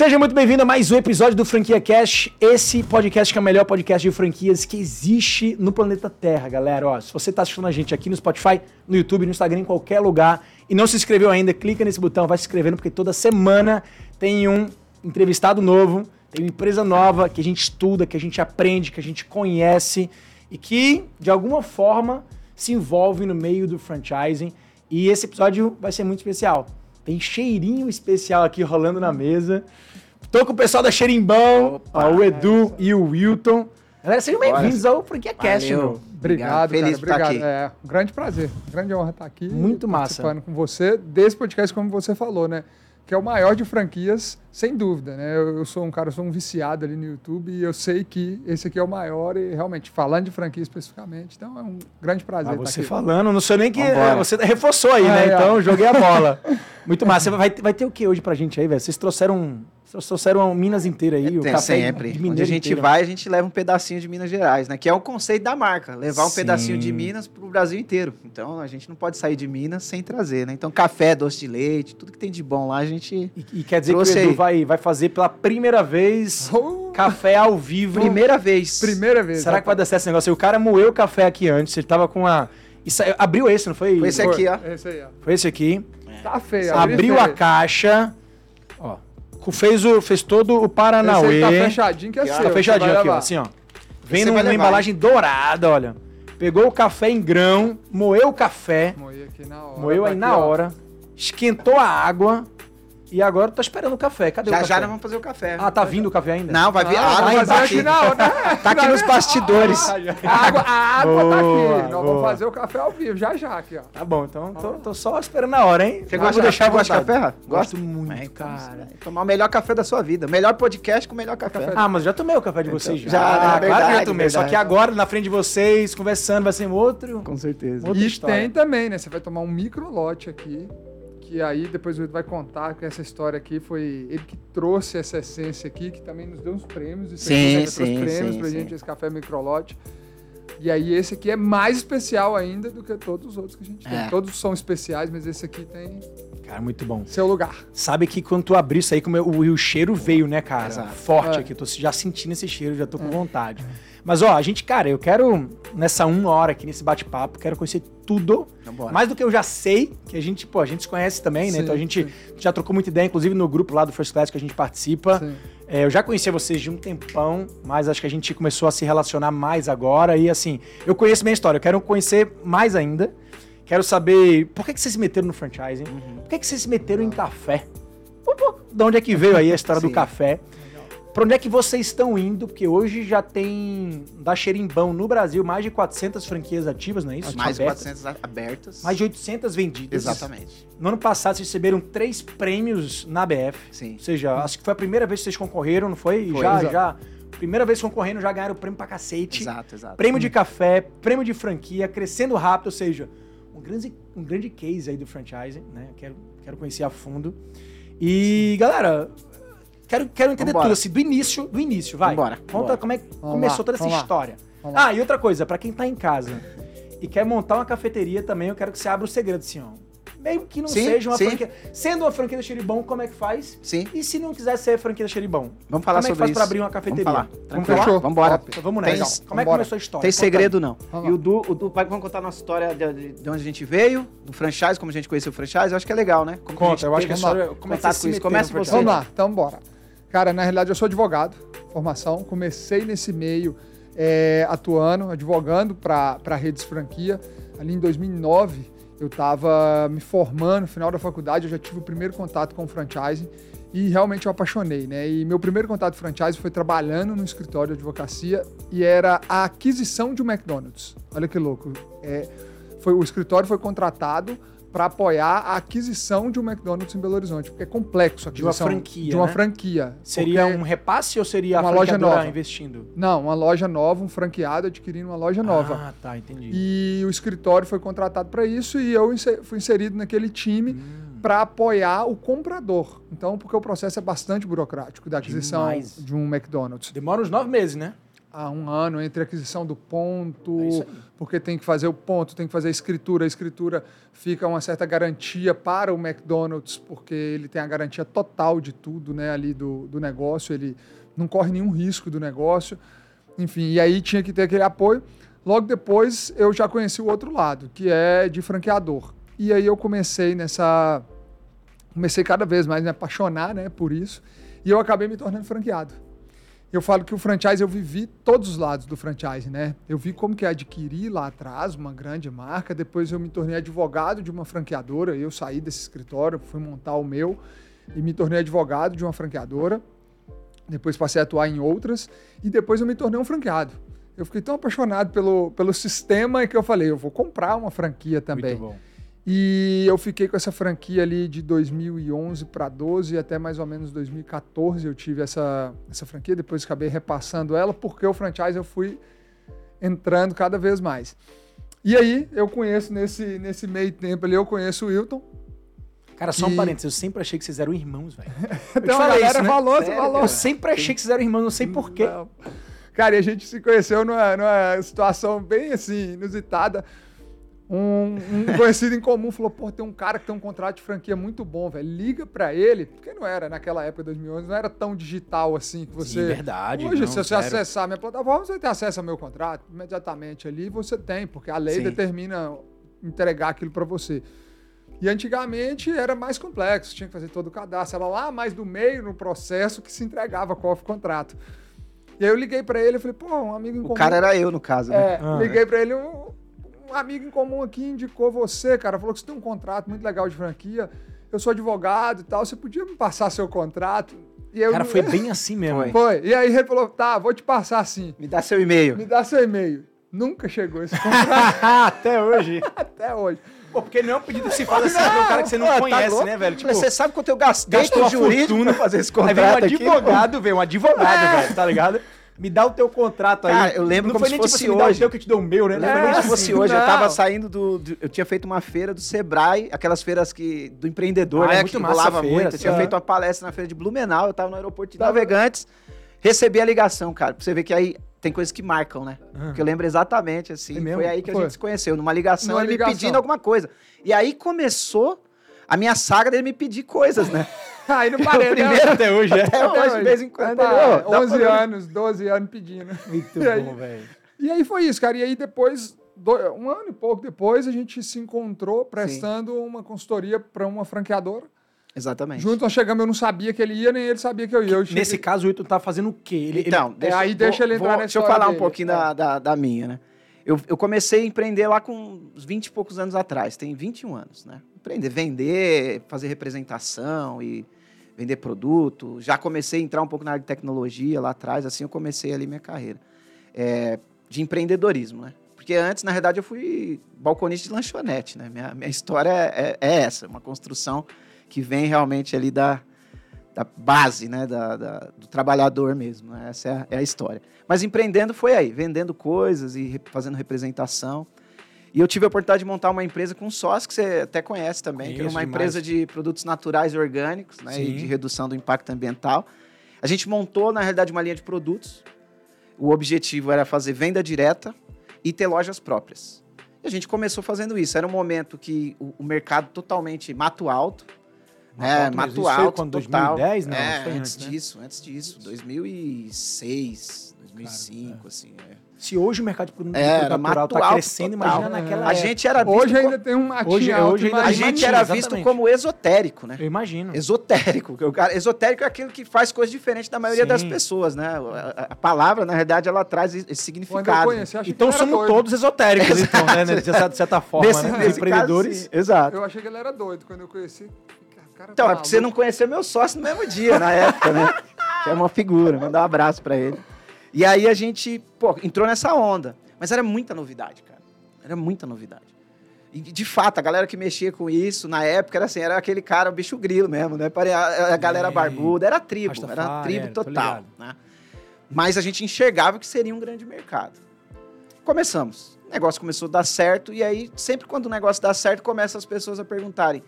Seja muito bem-vindo a mais um episódio do Franquia Cast. Esse podcast que é o melhor podcast de franquias que existe no planeta Terra, galera. Ó, se você está assistindo a gente aqui no Spotify, no YouTube, no Instagram, em qualquer lugar e não se inscreveu ainda, clica nesse botão, vai se inscrevendo, porque toda semana tem um entrevistado novo, tem uma empresa nova que a gente estuda, que a gente aprende, que a gente conhece e que, de alguma forma, se envolve no meio do franchising. E esse episódio vai ser muito especial. Tem cheirinho especial aqui rolando na mesa. Tô com o pessoal da Cheirimbão, Opa, ó, o Edu e o Wilton. Galera, sejam bem-vindos ao Franquia Cast, meu. Obrigado, Feliz cara. estar Obrigado. aqui. É um grande prazer, grande honra estar aqui. Muito massa. Participando com você desse podcast, como você falou, né? Que é o maior de franquias, sem dúvida, né? Eu, eu sou um cara, eu sou um viciado ali no YouTube e eu sei que esse aqui é o maior e realmente, falando de franquia especificamente, então é um grande prazer Ah, estar você aqui. falando, não sei nem que. Vambora. Você reforçou aí, Ah, né? é. Então joguei a bola. Muito massa. Vai, vai ter o que hoje pra gente aí, velho? Vocês trouxeram. Vocês trouxeram Minas inteira aí, o Tem café sempre. de Onde a gente inteiro. vai, a gente leva um pedacinho de Minas Gerais, né? Que é o conceito da marca, levar um Sim. pedacinho de Minas pro Brasil inteiro. Então a gente não pode sair de Minas sem trazer, né? Então café, doce de leite, tudo que tem de bom lá, a gente. E, e quer dizer Trouxe que o Edu vai, vai fazer pela primeira vez Oh, café ao vivo. Primeira vez. primeira vez. Será que vai dar certo esse negócio? O cara moeu o café aqui antes, ele tava com a. Isso, abriu esse, não foi? Foi esse aqui, ó. Esse aí, ó. Foi esse aqui. Tá feio. Abriu a caixa. Fez, o, fez todo o Esse Paranauê. aí tá fechadinho, que é Tá seu. Tá fechadinho aqui, ó. Assim, ó. Vem numa levar, embalagem dourada, olha. Pegou o café em grão, moeu o café, Moí aqui na hora. moeu tá aí aqui, na ó. hora, esquentou a água e agora tá esperando o café. Cadê o Já café? já nós vamos fazer o café. Ah, tá vindo o café ainda? Não, vai vir Ah, a água, vai fazer aqui. na hora. Tá aqui nos bastidores. A água, a água tá Boa, aqui. Nós vamos fazer o café ao vivo, já já aqui, ó. Tá bom, então tô, tô só esperando a hora, hein? Você gosta, vou deixar gosta de café, Rafa? Gosto muito, É, então, cara. Tomar o melhor café da sua vida. Melhor podcast com o melhor café. Ah, mas já tomei o café de vocês já. já, né? Ah, claro que já Verdade, tomei. Só verdade. que agora, na frente de vocês, conversando, vai ser um outro. Com certeza. Outra E história. tem também, né? Você vai tomar um micro lote aqui, que aí depois o Edu vai contar que essa história aqui foi ele que trouxe essa essência aqui, que também nos deu uns prêmios. Isso Sim, aqui, sim, trouxe prêmios sim, pra sim. gente, esse café micro lote. E aí esse aqui é mais especial ainda do que todos os outros que a gente tem. É. Todos são especiais, mas esse aqui tem Cara, muito bom. seu lugar. Sabe que quando tu abriu isso aí, como o, o cheiro veio, né, cara? Exato. Forte É. aqui. Eu tô já sentindo esse cheiro, já tô com vontade. Mas, ó, a gente, cara, eu quero, nessa uma hora aqui, nesse bate-papo, quero conhecer tudo. Vambora. Mais do que eu já sei, que a gente, pô, a gente se conhece também, né? Sim, então a gente sim. já trocou muita ideia, inclusive no grupo lá do First Class que a gente participa. É, eu já conhecia vocês de um tempão, mas acho que a gente começou a se relacionar mais agora. E assim, eu conheço minha história, eu quero conhecer mais ainda. Quero saber por que, que vocês se meteram no franchising, Uhum. por que, que vocês se meteram em café. Pô, pô, De onde é que veio aí a história do café? Pra onde é que vocês estão indo? Porque hoje já tem da Xerimbão no Brasil mais de 400 franquias ativas, não é isso? Mais de Abertas. 400 abertas. Mais de 800 vendidas. Exatamente. No ano passado, vocês receberam três prêmios na BF. Sim. Ou seja, acho que foi a primeira vez que vocês concorreram, não foi? Foi, já, exato. já. Primeira vez concorrendo, já ganharam prêmio pra cacete. Exato, exato. Prêmio de café, prêmio de franquia, crescendo rápido, ou seja, um grande, um grande case aí do franchising, né? Quero, quero conhecer a fundo. E, galera, quero, quero entender Vambora. tudo, assim, do início, do início, vai. Vambora, Conta vambora. como é que Vamos começou lá, toda essa vamos história. Vamos. Ah, e outra coisa, pra quem tá em casa e quer montar uma cafeteria também, eu quero que você abra o segredo, assim, ó. Mesmo que não Sim, seja uma sim. franquia. Sendo uma franquia da Xeribão, como é que faz? Sim. E se não quiser ser franquia da Xeribão? Vamos falar como é que sobre faz isso. pra abrir uma cafeteria? Vamos falar. Vamos falar? Fechou. Vambora. Top. Então vamos Tem- nessa. Como é que começou a história? Tem segredo não. Vamos E o Du, o Du vai vamos contar a nossa história de, de- de onde a gente veio, do franchise, como a gente conheceu o franchise. Eu acho que é legal, né? Como Conta, eu acho que essa- história. Como é que você com se isso? Começa você. Vamos lá, então bora. Cara, na realidade eu sou advogado, formação. Comecei nesse meio é, atuando, advogando para redes franquia. Ali em 2009 eu estava me formando, no final da faculdade eu já tive o primeiro contato com o franchising e realmente eu apaixonei, né? E meu primeiro contato com franchising foi trabalhando no escritório de advocacia e era a aquisição de um McDonald's. Olha que louco. É, foi, o escritório foi contratado para apoiar a aquisição de um McDonald's em Belo Horizonte, porque é complexo a De uma aquisição franquia, De uma né? franquia. Seria um repasse ou seria a Uma loja nova. investindo? Não, uma loja nova, um franqueado adquirindo uma loja nova. Ah, tá, entendi. E o escritório foi contratado para isso e eu fui inserido naquele time Hum. para apoiar o comprador. Então, porque o processo é bastante burocrático da aquisição Demais. de um McDonald's. Demora uns nove meses, né? Há um ano entre a aquisição do ponto, É porque tem que fazer o ponto, tem que fazer a escritura. A escritura fica uma certa garantia para o McDonald's, porque ele tem a garantia total de tudo né, ali do, do negócio, ele não corre nenhum risco do negócio. Enfim, e aí tinha que ter aquele apoio. Logo depois eu já conheci o outro lado, que é de franqueador. E aí eu comecei nessa. Comecei cada vez mais a me apaixonar né, por isso. E eu acabei me tornando franqueado. Eu falo que o franchise eu vivi todos os lados do franchise, né? Eu vi como que é adquirir lá atrás uma grande marca, depois eu me tornei advogado de uma franqueadora, eu saí desse escritório, fui montar o meu e me tornei advogado de uma franqueadora. Depois passei a atuar em outras e depois eu me tornei um franqueado. Eu fiquei tão apaixonado pelo, pelo sistema que eu falei, eu vou comprar uma franquia também. Muito bom. E eu fiquei com essa franquia ali de 2011 para 12 até mais ou menos 2014 eu tive essa, essa franquia, depois acabei repassando ela porque o franchise eu fui entrando cada vez mais. E aí eu conheço nesse, nesse meio tempo ali, eu conheço o Wilton. Cara, só um E- parênteses, eu sempre achei que vocês eram irmãos, velho. Então a galera isso, né? falou, Sério, falou. Eu sempre achei que vocês eram irmãos, não sei porquê. Cara, e a gente se conheceu numa, numa situação bem assim, inusitada. Um, um conhecido em comum falou: pô, tem um cara que tem um contrato de franquia muito bom, velho. Liga pra ele, porque não era naquela época, 2011, não era tão digital assim que você. Sim, verdade. Hoje, não, se você sério. acessar a minha plataforma, você tem acesso ao meu contrato imediatamente ali, você tem, porque a lei Sim. determina entregar aquilo pra você. E antigamente era mais complexo, tinha que fazer todo o cadastro, era lá mais do meio no processo que se entregava qual foi o contrato. E aí eu liguei pra ele e falei, pô, um amigo em comum. O cara era eu, no caso, né? É, Ah, liguei pra ele, um, um amigo em comum aqui indicou você, cara, falou que você tem um contrato muito legal de franquia, eu sou advogado e tal, você podia me passar seu contrato? E eu, Cara, foi bem assim mesmo. Foi. hein? Foi. E aí ele falou, tá, vou te passar sim. Me dá seu e-mail. Me dá seu e-mail. Nunca chegou esse contrato Até hoje. até hoje. Pô, porque não é um pedido que se faz assim pra um cara que você não Pô, tá conhece, louco? né, velho? Tipo, você sabe quanto eu gastei com jurídico fortuna pra fazer esse Aí vem um contrato aqui? advogado, velho, um advogado, velho, tá ligado? Me dá o teu contrato aí. Cara, eu lembro não como foi se nem fosse tipo assim, me dá o que eu te dou o meu, né? Eu Não lembro nem como se tipo fosse assim. hoje. Eu não. tava saindo do, do- Eu tinha feito uma feira do Sebrae, aquelas feiras que do empreendedor, Ah, é né? muito que rolava a feira, muito. Eu tinha feito uma palestra na feira de Blumenau, eu tava no aeroporto de Tava- Navegantes, recebi a ligação, cara. Pra você ver que aí tem coisas que marcam, né? Ah. Porque eu lembro exatamente, assim. É foi aí que a Foi. gente se conheceu, numa ligação, Numa ele ligação. me pedindo alguma coisa. E aí começou a minha saga dele me pedir coisas, né? Aí não parei, né? primeiro- Até hoje, é. Até hoje, de vez em quando. Ele, "Ô, dá 11 pra- anos, 12 anos pedindo. Muito E aí? bom, velho. E aí foi isso, cara. E aí depois, um ano e pouco depois, a gente se encontrou prestando uma consultoria para uma franqueadora. Exatamente. Junto nós chegamos, eu não sabia que ele ia, nem ele sabia que eu ia. Eu cheguei- Nesse caso, o Wilton tá fazendo o quê? Ele, Então, É, aí deixa ele entrar na Deixa eu falar um dele. pouquinho É. da, da, da minha, né? Eu, eu comecei a empreender lá com uns 20 e poucos anos atrás, tem 21 anos, né? Empreender, vender, fazer representação e vender produto. Já comecei a entrar um pouco na área de tecnologia lá atrás, assim eu comecei ali minha carreira. É, de empreendedorismo, né? Porque antes, na verdade, eu fui balconista de lanchonete, né? Minha, minha história é, é essa, uma construção que vem realmente ali da, da base, né, da, da- do trabalhador mesmo. né? Essa é a, é a história. Mas empreendendo foi aí, vendendo coisas e fazendo representação. E eu tive a oportunidade de montar uma empresa com um sócio que você até conhece também, que é Conheço uma demais. empresa de produtos naturais e orgânicos, né, e Sim. de redução do impacto ambiental. A gente montou, na realidade, uma linha de produtos. O objetivo era fazer venda direta e ter lojas próprias. E a gente começou fazendo isso. Era um momento que o, o mercado totalmente mato alto, é, Mato, mato isso foi alto, quando, total. 2010? Não, é, antes antes, né? disso, antes disso, 2006, 2005, assim. é. Se hoje o mercado de produto É, era natural tá mato crescendo, total. imagina naquela A época. gente era visto, Hoje ainda tem um matinho Hoje- alto, hoje ainda a gente era exatamente. visto como esotérico, né? Eu imagino. Esotérico. que o cara- Esotérico é aquele que faz coisas diferentes da maioria Sim. das pessoas, né? A, a palavra, na verdade, ela traz esse significado. conheci, achei Então somos doido. todos esotéricos, então, né? De certa, de certa forma, Nesse, né? Nesse empreendedores. caso. Exato. Eu achei que ele era doido quando eu conheci. Cara, Então, tá é porque você não conheceu meu sócio no mesmo dia, na época, né? Que é uma figura, mandar um abraço pra ele. E aí a gente, pô, entrou nessa onda. Mas era muita novidade, cara. Era muita novidade. E, de fato, a galera que mexia com isso, na época, era assim, era aquele cara, o bicho grilo mesmo, né? A, a galera barbuda, era tribo, era Rastafari, tribo é, tô total, né? Mas a gente enxergava que seria um grande mercado. Começamos. O negócio começou a dar certo, e aí, sempre quando o negócio dá certo, começam as pessoas a perguntarem: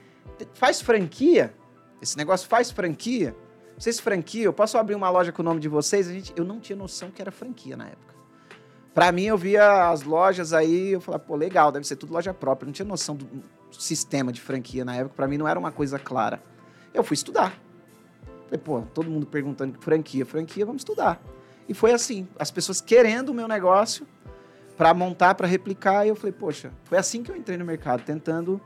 faz franquia? Esse negócio faz franquia? Vocês franquia? Eu posso abrir uma loja com o nome de vocês? A gente, eu não tinha noção que era franquia na época. Pra mim, eu via as lojas aí, eu falava, pô, legal, deve ser tudo loja própria. Eu não tinha noção do sistema de franquia na época, pra mim não era uma coisa clara. Eu fui estudar. Falei, pô, todo mundo perguntando franquia, franquia, vamos estudar. E foi assim, as pessoas querendo o meu negócio para montar, para replicar, e eu falei, poxa, foi assim que eu entrei no mercado, tentando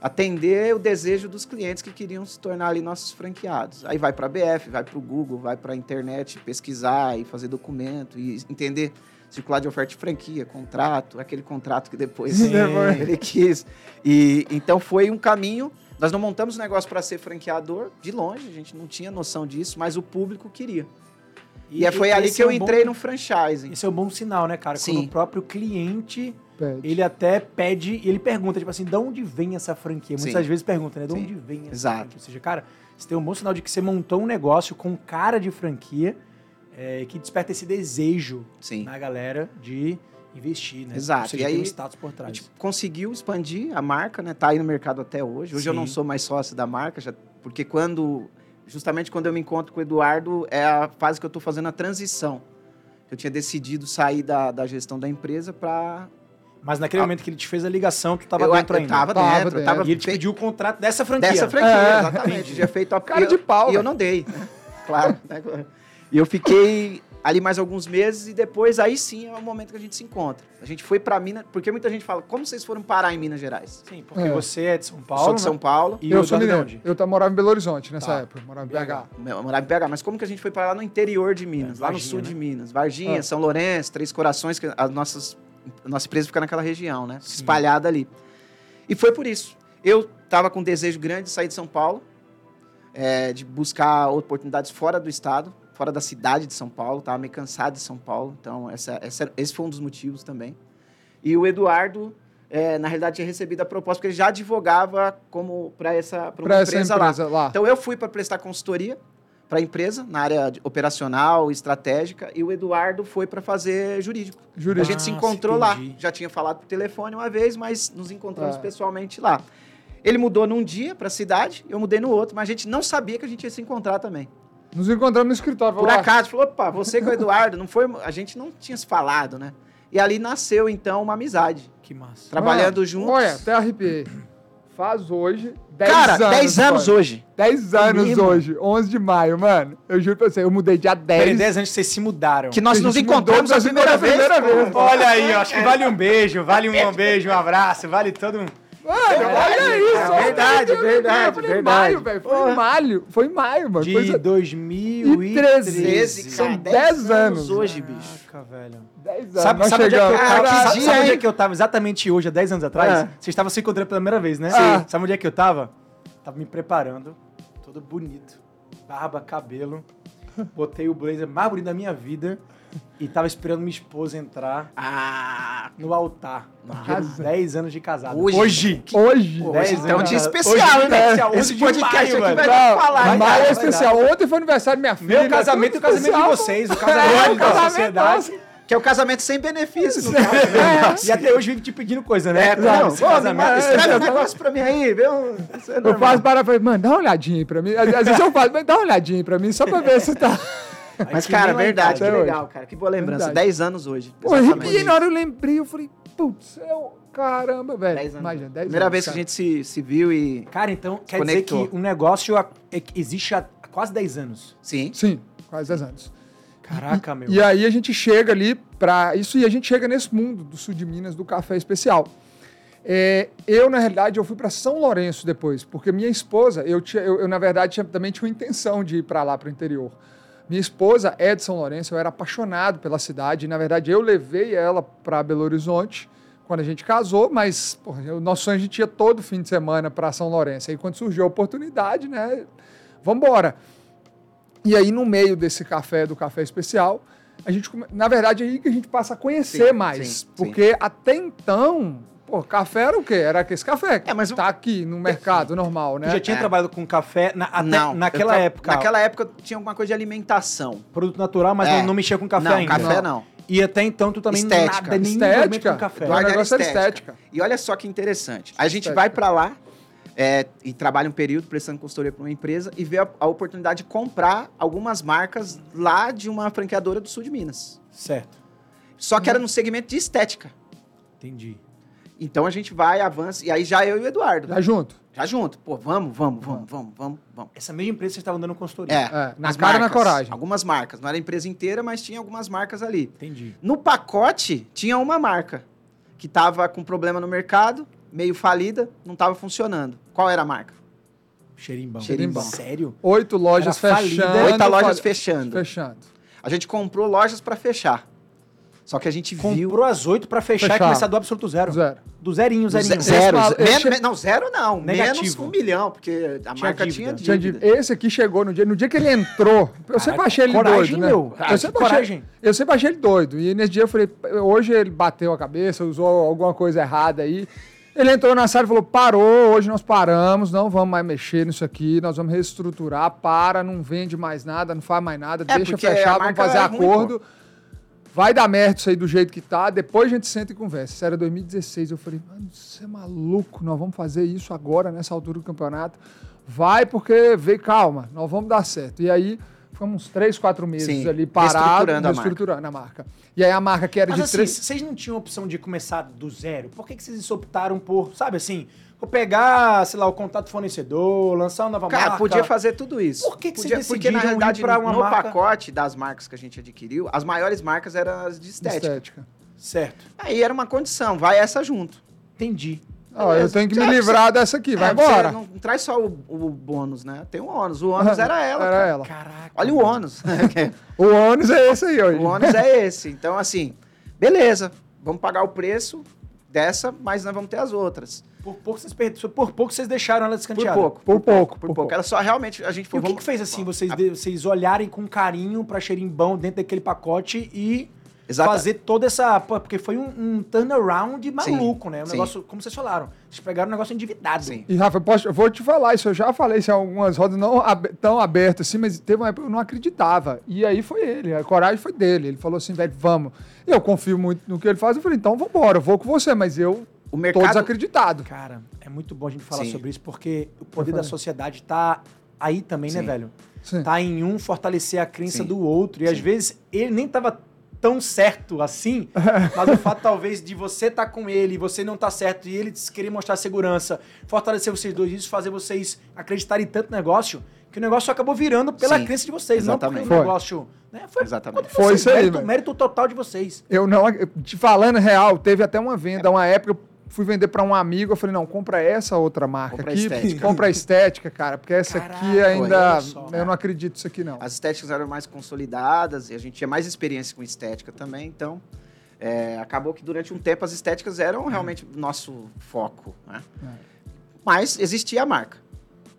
atender o desejo dos clientes que queriam se tornar ali nossos franqueados. Aí vai para a BF, vai para o Google, vai para a internet pesquisar e fazer documento e entender circular de oferta de franquia, contrato, aquele contrato que depois Sim. ele quis. E então foi um caminho. Nós não montamos o negócio para ser franqueador, de longe, a gente não tinha noção disso, mas o público queria. E, foi ali que é eu um entrei bom- no franchising. Esse é um bom sinal, né, cara? Quando Sim. o próprio cliente, Pede. ele até pede, ele pergunta, tipo assim, de onde vem essa franquia? Muitas Sim. vezes pergunta, né? De Sim. onde vem essa Exato. franquia? Ou seja, cara, você tem um bom sinal de que você montou um negócio com cara de franquia é, que desperta esse desejo Sim. na galera de investir, né? Exato. Seja, E tem um aí, status por A trás. gente conseguiu expandir a marca, né? Tá aí no mercado até hoje. Hoje eu não Sim. sou mais sócio da marca, já, porque quando. Justamente quando eu me encontro com o Eduardo, é a fase que eu estou fazendo a transição. Eu tinha decidido sair da, da gestão da empresa para. Mas naquele momento que ele te fez a ligação, tu tava eu, dentro eu ainda. tava Tava dentro, eu tava E ele te pediu o contrato dessa franquia. dessa franquia, É. exatamente. Tinha feito a Cara e de eu- pau, E eu não dei, né? claro. né? E eu fiquei ali mais alguns meses e depois aí sim é o momento que a gente se encontra. A gente foi para Minas, porque muita gente fala, como vocês foram parar em Minas Gerais? Sim, porque É. você é de São Eu Paulo, sou de São né? Paulo. E eu sou de mineiro. onde? Eu ta- morava em Belo Horizonte nessa Tá. época. Morava em BH. Eu morava em BH, mas como que a gente foi para lá no interior de Minas, É, lá no sul né? de Minas? Varginha, Ah. São Lourenço, Três Corações, que as nossas, nossa empresa fica naquela região, né? Sim. Espalhada ali. E foi por isso. Eu tava com um desejo grande de sair de São Paulo, é, de buscar oportunidades fora do estado, fora da cidade de São Paulo. Tava meio cansado de São Paulo, então essa, essa- esse foi um dos motivos também. E o Eduardo, é, na realidade, tinha recebido a proposta, porque ele já advogava como para essa pra uma Pra essa empresa lá. empresa lá. Então eu fui para prestar consultoria para a empresa na área operacional, estratégica, e o Eduardo foi para fazer jurídico. A Jurídico. gente se Nossa, encontrou lá. entendi. Já tinha falado por telefone uma vez, mas nos encontramos Ah. pessoalmente lá. Ele mudou num dia para a cidade, eu mudei no outro, mas a gente não sabia que a gente ia se encontrar também. Nos encontramos no escritório. Por "Ah, acaso, falou, opa, você com o Eduardo, não foi, a gente não tinha se falado, né? E ali nasceu então uma amizade, Que massa. trabalhando Mano, juntos. Olha, até arrepiei. Faz hoje 10 Cara, anos. 10 anos mano. hoje. 10 anos mesmo? hoje, 11 de maio, mano. Eu juro pra você, eu mudei dia 10. Peraí, 10 anos que vocês se mudaram. Que nós nos encontramos a primeira, primeira vez. vez. Olha aí, ó, acho que vale um beijo, vale um beijo, um abraço, vale todo um... Mano, olha isso. É olha verdade, isso, verdade, falei, verdade. maio, velho. Foi em maio. Foi em maio, mano. De Coisa... 2013. 13, São cara, 10 anos. hoje, bicho. Caraca, velho. 10 anos. Sabe, nós sabe onde é que eu tava? Caralho, Sabe, dia, sabe onde é que eu tava exatamente hoje, há 10 anos atrás? Ah. Vocês estavam se encontrando pela primeira vez, né? Sim. Sabe onde é que eu tava? Tava me preparando, todo bonito. Barba, cabelo. Botei o blazer mais bonito da minha vida e tava esperando minha esposa entrar Ah, no altar. Casa. 10 anos de casado. Hoje? Hoje. Hoje. Pô, 10 hoje então é um dia especial, Hoje, né? especial, Esse 11 de podcast maio, aqui vai Não, falar, hein, maio é especial. Ontem foi aniversário da minha filha. Meu casamento e o casamento de vocês. O É, casamento da sociedade. Que é o casamento sem benefício, no caso. né? E até hoje vive te pedindo coisa, né? É, não, pô, casamento, escreve um negócio pra mim aí, viu? É Eu faço para falei, mano, dá uma olhadinha aí pra mim. Às, às vezes eu faço, mas dá uma olhadinha aí pra mim, só pra ver se tá. Mas, cara, verdade, que legal, cara. Que boa lembrança. Verdade. 10 anos hoje. Pô, Exatamente. arrepiei na hora eu lembrei, eu falei, putz, eu, caramba, velho. 10 anos. Imagina, 10 Primeira anos, vez que a cara. gente se, se viu e. Cara, então quer Conectou. dizer que o negócio a- é existe há quase 10 anos. Sim. Sim, quase 10 anos. Caraca, meu. E aí a gente chega ali pra isso e a gente chega nesse mundo do sul de Minas do café especial. É, eu, na realidade, eu fui para São Lourenço depois, porque minha esposa, eu, tinha, eu, eu, na verdade, tinha- também tinha uma intenção de ir para lá, para o interior. Minha esposa é de São Lourenço, eu era apaixonado pela cidade, e, na verdade, eu levei ela para Belo Horizonte quando a gente casou, mas o nosso sonho a gente ia todo fim de semana para São Lourenço. Aí, quando surgiu a oportunidade, né, vamos embora. E aí, no meio desse café, do café especial, a gente, na verdade, é aí que a gente passa a conhecer Sim, mais. sim, sim. porque até então, pô, café era o quê? Era esse café que É, mas o- tá aqui no mercado normal, Tu né? já tinha É. trabalhado com café na- até Não. naquela tra- época. Naquela época tinha alguma coisa de alimentação. Produto natural, mas É. não, não mexia com café não, ainda. café não. E até então tu também Estética. nada, nem Estética. com café. O Eduardo era negócio era estética. estética. E olha só que interessante. A gente Estética. vai pra lá é, e trabalha um período prestando consultoria para uma empresa e vê a, a oportunidade de comprar algumas marcas lá de uma franqueadora do sul de Minas. Certo. Só que era no segmento de estética. Entendi. Então a gente vai, avança, e aí já eu e o Eduardo. Já junto. Já junto. Pô, vamos, vamos, vamos, vamos, vamos, vamos. Essa mesma empresa vocês estavam dando consultoria. É, É, na cara na coragem. Algumas marcas. Não era a empresa inteira, mas tinha algumas marcas ali. Entendi. No pacote, tinha uma marca que estava com problema no mercado, meio falida, não estava funcionando. Qual era a marca? Xerimbão. Xerimbão. Sério? Oito lojas Era fechando. Oito lojas fechando. Fechando. A gente comprou lojas para fechar. Só que a gente viu... Comprou as oito pra fechar e Fechar. começar do absoluto zero. Zero. Do zerinho, Do zerinho. ze- Zero. Mal- Men- não, zero não. Menos Negativo. um milhão, porque a Tinha marca dívida. tinha dívida. de- Esse aqui chegou no dia, no dia que ele entrou. Eu sempre achei ele coragem, doido, né? meu. Ah, eu, sempre achei, coragem. eu sempre achei ele doido. E nesse dia eu falei, hoje ele bateu a cabeça, usou alguma coisa errada aí. Ele entrou na sala e falou: parou, hoje nós paramos, não vamos mais mexer nisso aqui, nós vamos reestruturar, para, não vende mais nada, não faz mais nada, É, deixa fechar, vamos fazer é ruim, acordo. Vai dar merda isso aí do jeito que tá, depois a gente senta e conversa. Isso era 2016. Eu falei, mano, você é maluco, nós vamos fazer isso agora, nessa altura do campeonato. Vai, porque veio, calma, nós vamos dar certo. E aí, ficamos uns três, quatro meses Sim, ali parados, reestruturando a a marca. E aí a marca que era Mas de assim, três. vocês não tinham opção de começar do zero? Por que, que vocês optaram por, sabe assim, pegar, sei lá, o contato fornecedor, lançar uma nova Cara, marca? podia fazer tudo isso. Por que que podia, vocês Porque na realidade, pra uma no marca- pacote das marcas que a gente adquiriu, as maiores marcas eram as de estética. estética. Certo. Aí era uma condição, vai essa junto. Entendi. Ó, eu tenho que me livrar dessa aqui, vai É, embora. você Não, não traz só o, o bônus, né? Tem um ônus. O ônus era ela. Era cara. ela. Caraca. Olha o ônus. O ônus é esse aí hoje. o ônus é esse. Então, assim, beleza, vamos pagar o preço dessa, mas nós vamos ter as outras. Por pouco vocês perderam, por pouco vocês deixaram ela Por descanteada. pouco. Por pouco, Por por pouco. pouco. Era só realmente a gente E foi. o que, que fez assim, vocês, de- vocês olharem com carinho pra xerimbão dentro daquele pacote e Exata- fazer toda essa. Porque foi um, um turnaround maluco, né? Um sim. negócio, como vocês falaram, vocês pegaram um negócio endividado. Sim. E Rafa, eu, posso- eu vou te falar isso, eu já falei isso em algumas rodas, não ab- tão abertas assim, mas teve uma época que eu não acreditava. E aí foi ele, a coragem foi dele. Ele falou assim, velho, vamos. Eu confio muito no que ele faz, eu falei, então vambora, eu vou com você, mas eu O tô mercado. desacreditado. Cara, é muito bom a gente falar Sim. sobre isso, porque o poder da sociedade tá aí também, né, Sim. velho? Sim. Tá em um fortalecer a crença Sim. do outro. E às vezes ele nem tava tão certo assim, mas o fato talvez de você estar com ele e você não tá certo e ele querer mostrar segurança, fortalecer vocês dois, isso fazer vocês acreditarem em tanto negócio, que o negócio acabou virando pela Sim. crença de vocês, não porque Exatamente. o negócio. Né, foi Exatamente. Foi vocês, isso aí, mérito, mérito total de vocês. Eu não, te falando real, teve até uma venda, uma época, fui vender pra um amigo, eu falei, não, compra essa outra marca Compra a aqui, estética. compra a estética, cara, porque essa aqui Caraca, ainda, olha só. eu não acredito nisso aqui não. As estéticas eram mais consolidadas e a gente tinha mais experiência com estética também, então é, acabou que durante um tempo as estéticas eram realmente o nosso foco. Né? Mas existia a marca,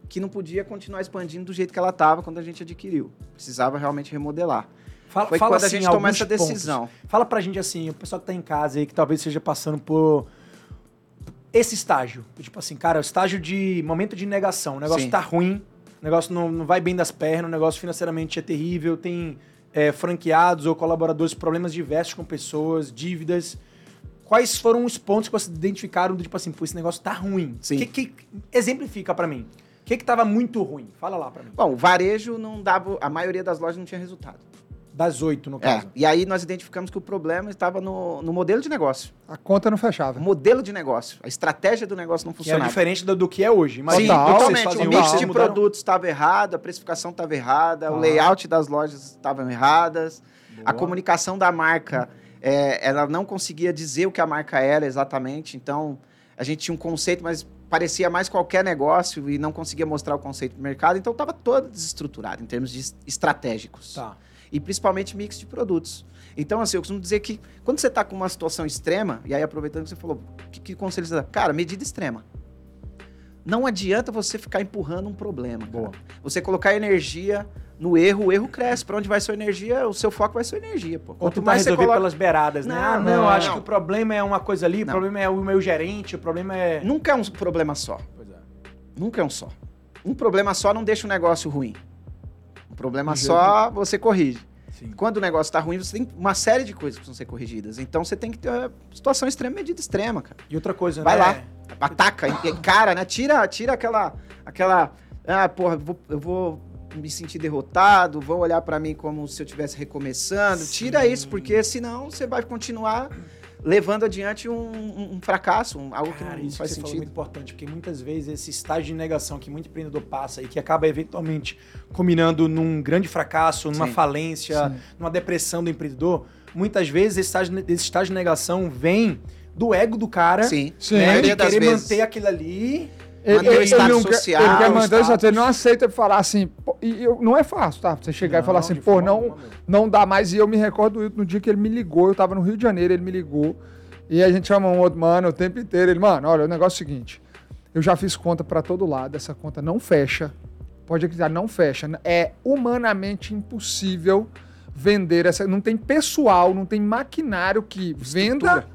que não podia continuar expandindo do jeito que ela estava quando a gente adquiriu. Precisava realmente remodelar. Fala, Foi fala quando a assim, gente tomou alguns essa pontos. decisão. Fala pra gente assim, o pessoal que tá em casa aí, que talvez esteja passando por esse estágio. Tipo assim, cara, o estágio de momento de negação. O negócio Sim. tá ruim, o negócio não, não vai bem das pernas, o negócio financeiramente é terrível, tem é, franqueados ou colaboradores, problemas diversos com pessoas, dívidas. Quais foram os pontos que vocês identificaram do tipo assim, pô, esse negócio tá ruim? Sim. Que, que, exemplifica pra mim. O que que tava muito ruim? Fala lá pra mim. Bom, o varejo não dava, a maioria das lojas não tinha resultado. Das oito, no É, caso. e aí nós identificamos que o problema estava no, no modelo de negócio. A conta não O fechava. modelo de negócio, a estratégia do negócio não Que é funcionava. diferente do, do que é hoje. Sim, Total, o que vocês totalmente. O mix de mudaram- produtos estava errado, a precificação estava errada, Ah. o layout das lojas estavam erradas, a Boa. comunicação da marca, é, ela não conseguia dizer o que a marca era exatamente. Então, a gente tinha um conceito, mas parecia mais qualquer negócio e não conseguia mostrar o conceito do mercado. Então, estava todo desestruturado em termos de es- estratégicos. Tá. E principalmente mix de produtos. Então, assim, eu costumo dizer que quando você está com uma situação extrema, e aí aproveitando que você falou, que, que conselho você dá? Cara, medida extrema. Não adianta você ficar empurrando um problema. cara. Boa. Você colocar energia no erro, o erro cresce. Para onde vai sua energia, o seu foco vai sua energia, pô. Ou Quanto tentar mais você resolver coloca... pelas beiradas, né? Não, ah, não, não, acho não. que o problema é uma coisa ali, o Não. problema é o meu gerente, o problema é... Nunca é um problema só. Pois é. Nunca é um só. Um problema só não deixa o negócio ruim. Um problema só você corrige. Sim. Quando o negócio tá ruim, você tem uma série de coisas que precisam ser corrigidas. Então você tem que ter uma situação extrema, medida extrema, cara. E outra coisa, Vai né? lá. Ataca, encara, né? Tira, tira aquela. aquela ah, porra, eu vou, eu vou me sentir derrotado, vão olhar pra mim como se eu estivesse recomeçando. Tira isso, porque senão você vai continuar levando adiante um, um- fracasso, um- algo que Cara, não isso faz que você falou é sentido. muito importante, porque muitas vezes esse estágio de negação que muito empreendedor passa e que acaba eventualmente combinando num grande fracasso, numa Sim. falência, Sim. numa depressão do empreendedor, muitas vezes esse estágio, esse estágio de negação vem do ego do cara, Sim, né, de querer vezes. manter aquilo ali. Manter o status não quer- social, ele quer manter o status, status. ele não aceita falar assim, pô, e eu- não é fácil, tá? Você chegar e falar assim, pô, não, não dá mais. E eu me recordo no dia que ele me ligou, eu tava no Rio de Janeiro, ele me ligou. E a gente chama um outro mano o tempo inteiro. Ele, mano, olha, o negócio é o seguinte: eu já fiz conta pra todo lado, essa conta não fecha. Pode acreditar, não fecha. É humanamente impossível vender essa. Não tem pessoal, não tem maquinário que venda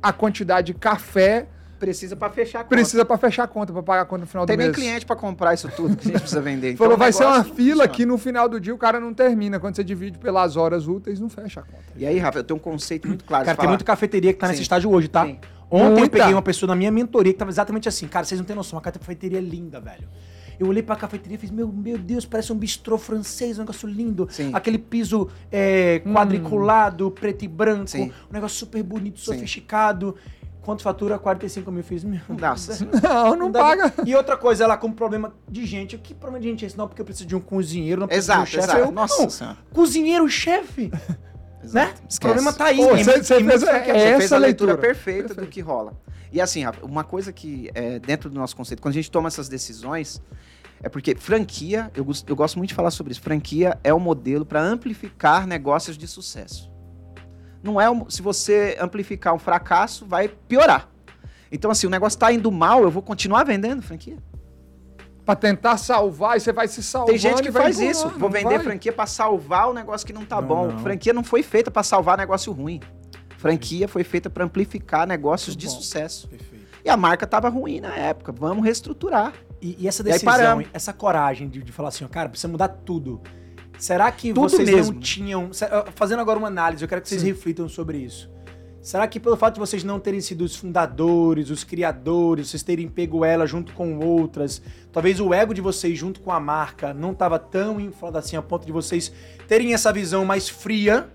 a quantidade de café Precisa pra fechar a conta. precisa pra fechar a conta, pra pagar a conta no final Não tem do nem mês. cliente pra comprar isso tudo que a gente precisa vender. Então, Falou, vai ser uma fila funciona. que no final do dia o cara não termina. Quando você divide pelas horas úteis, não fecha a conta. E aí, Rafa, eu tenho um conceito muito claro. Cara, de tem falar. muita cafeteria que tá nesse Sim. estágio hoje, tá? Sim. Ontem eu Muita. peguei uma pessoa na minha mentoria que tava exatamente assim. Cara, vocês não têm noção, uma cafeteria linda, velho. Eu olhei pra cafeteria e fiz, meu, meu Deus, parece um bistrô francês, um negócio lindo. Sim. Aquele piso é, quadriculado, preto e branco, Sim. um negócio super bonito, Sim. Quanto fatura? 45 mil. Fiz, meu. Nossa. Não, não dá- paga. E outra coisa, ela com problema de gente. Que problema de gente é esse? Não, porque eu preciso de um cozinheiro, não preciso Exato, de um chefe. exato. Eu, Nossa não, Senhora. cozinheiro-chefe, né? O Esquece. problema tá aí. Pô, você- você fez- é Você fez a leitura leitura. perfeita do que rola. E assim, uma coisa que é dentro do nosso conceito, quando a gente toma essas decisões, é porque franquia, eu, eu gosto muito de falar sobre isso, franquia é o modelo para amplificar negócios de sucesso. Não é um- se você amplificar um fracasso, vai piorar. Então, assim, o negócio tá indo mal, eu vou continuar vendendo franquia. Pra tentar salvar, e você vai se salvando. Tem gente e que faz empurrando, isso. Vou vender vai. franquia para salvar o negócio que não tá Não, bom. não. Franquia não foi feita para salvar negócio ruim. Franquia foi feita para amplificar negócios Muito de bom. sucesso. Perfeito. E a marca tava ruim na época. Vamos reestruturar. E, e essa E decisão, paramos. essa coragem de, de falar assim, ó, cara, precisa mudar tudo. Será que Tudo vocês mesmo. não tinham. Fazendo agora uma análise, eu quero que vocês Sim. reflitam sobre isso. Será que pelo fato de vocês não terem sido os fundadores, os criadores, vocês terem pego ela junto com outras, talvez o ego de vocês junto com a marca não estava tão inflado assim a ponto de vocês terem essa visão mais fria,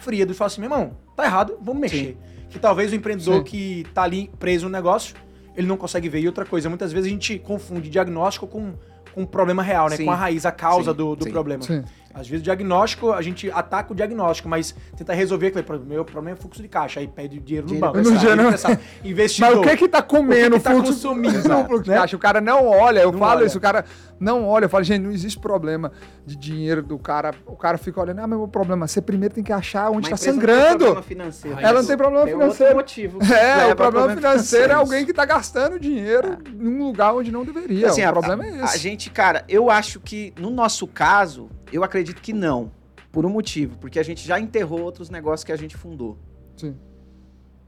fria do falar assim, meu irmão, tá errado, vamos mexer. Que talvez o empreendedor Sim. que tá ali preso no negócio, ele não consegue ver. E outra coisa, muitas vezes a gente confunde diagnóstico com com um problema real, né? Sim. Com a raiz, a causa Sim, do, do sim. problema. Sim. Às vezes o diagnóstico, a gente ataca o diagnóstico, mas tenta resolver aquele problema. Meu problema é fluxo de caixa, aí pede dinheiro no Dinheiro banco. emprestado. dinheiro emprestado. Investidor. Mas o que que tá comendo O que que tá fluxo, consumindo, no fluxo de né? caixa? O cara não olha, eu Não falo olha. isso, o cara não olha. Eu falo, gente, não existe problema de dinheiro do cara. O cara fica olhando, ah, mas o problema, você primeiro tem que achar onde está empresa não tem sangrando. problema financeiro. Ela não tem problema Tem financeiro. Outro motivo É, o a problema financeiro é financeiros. alguém que tá gastando dinheiro num lugar onde não deveria. Assim, o a- problema a, é A esse. gente, cara, eu acho que no nosso caso, eu acredito que não. Por um motivo. Porque a gente já enterrou outros negócios que a gente fundou. Sim.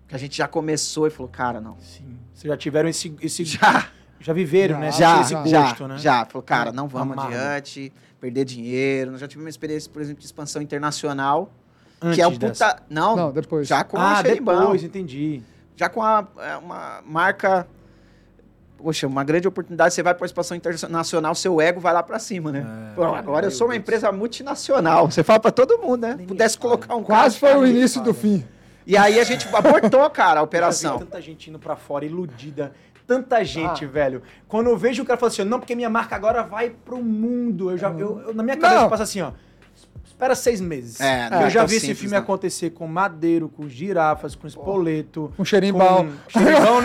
Que a gente já começou e falou, cara, não. Sim. Vocês já tiveram esse. esse Já, já viveram, Já, né? já, esse já, gosto, né? já. Falou, cara, não vamos Amargo. adiante, perder dinheiro. Nós já tivemos uma experiência, por exemplo, de expansão internacional. Antes que é o dessa. puta. Não, Não, depois. já com a Ah, Xeribão. depois, entendi. já com a, é, uma marca. Poxa, uma grande oportunidade. Você vai para a expansão internacional, seu ego vai lá para cima, né? É, Pô, agora eu sou uma empresa multinacional. Você fala para todo mundo, né? Nem Pudesse colocar um Quase foi o início do fim. E aí a gente abortou, cara, a Eu já vi operação. tanta gente indo pra fora, iludida. Tanta gente, Ah. velho. Quando eu vejo o cara falando assim, não, porque minha marca agora vai pro mundo. Eu já, eu, eu- na minha cabeça Não. passa assim, ó. Espera seis meses. É, não eu é já tão vi esse simples, filme não. acontecer com Madeiro, com girafas, com espoleto. Com xerimbal, né?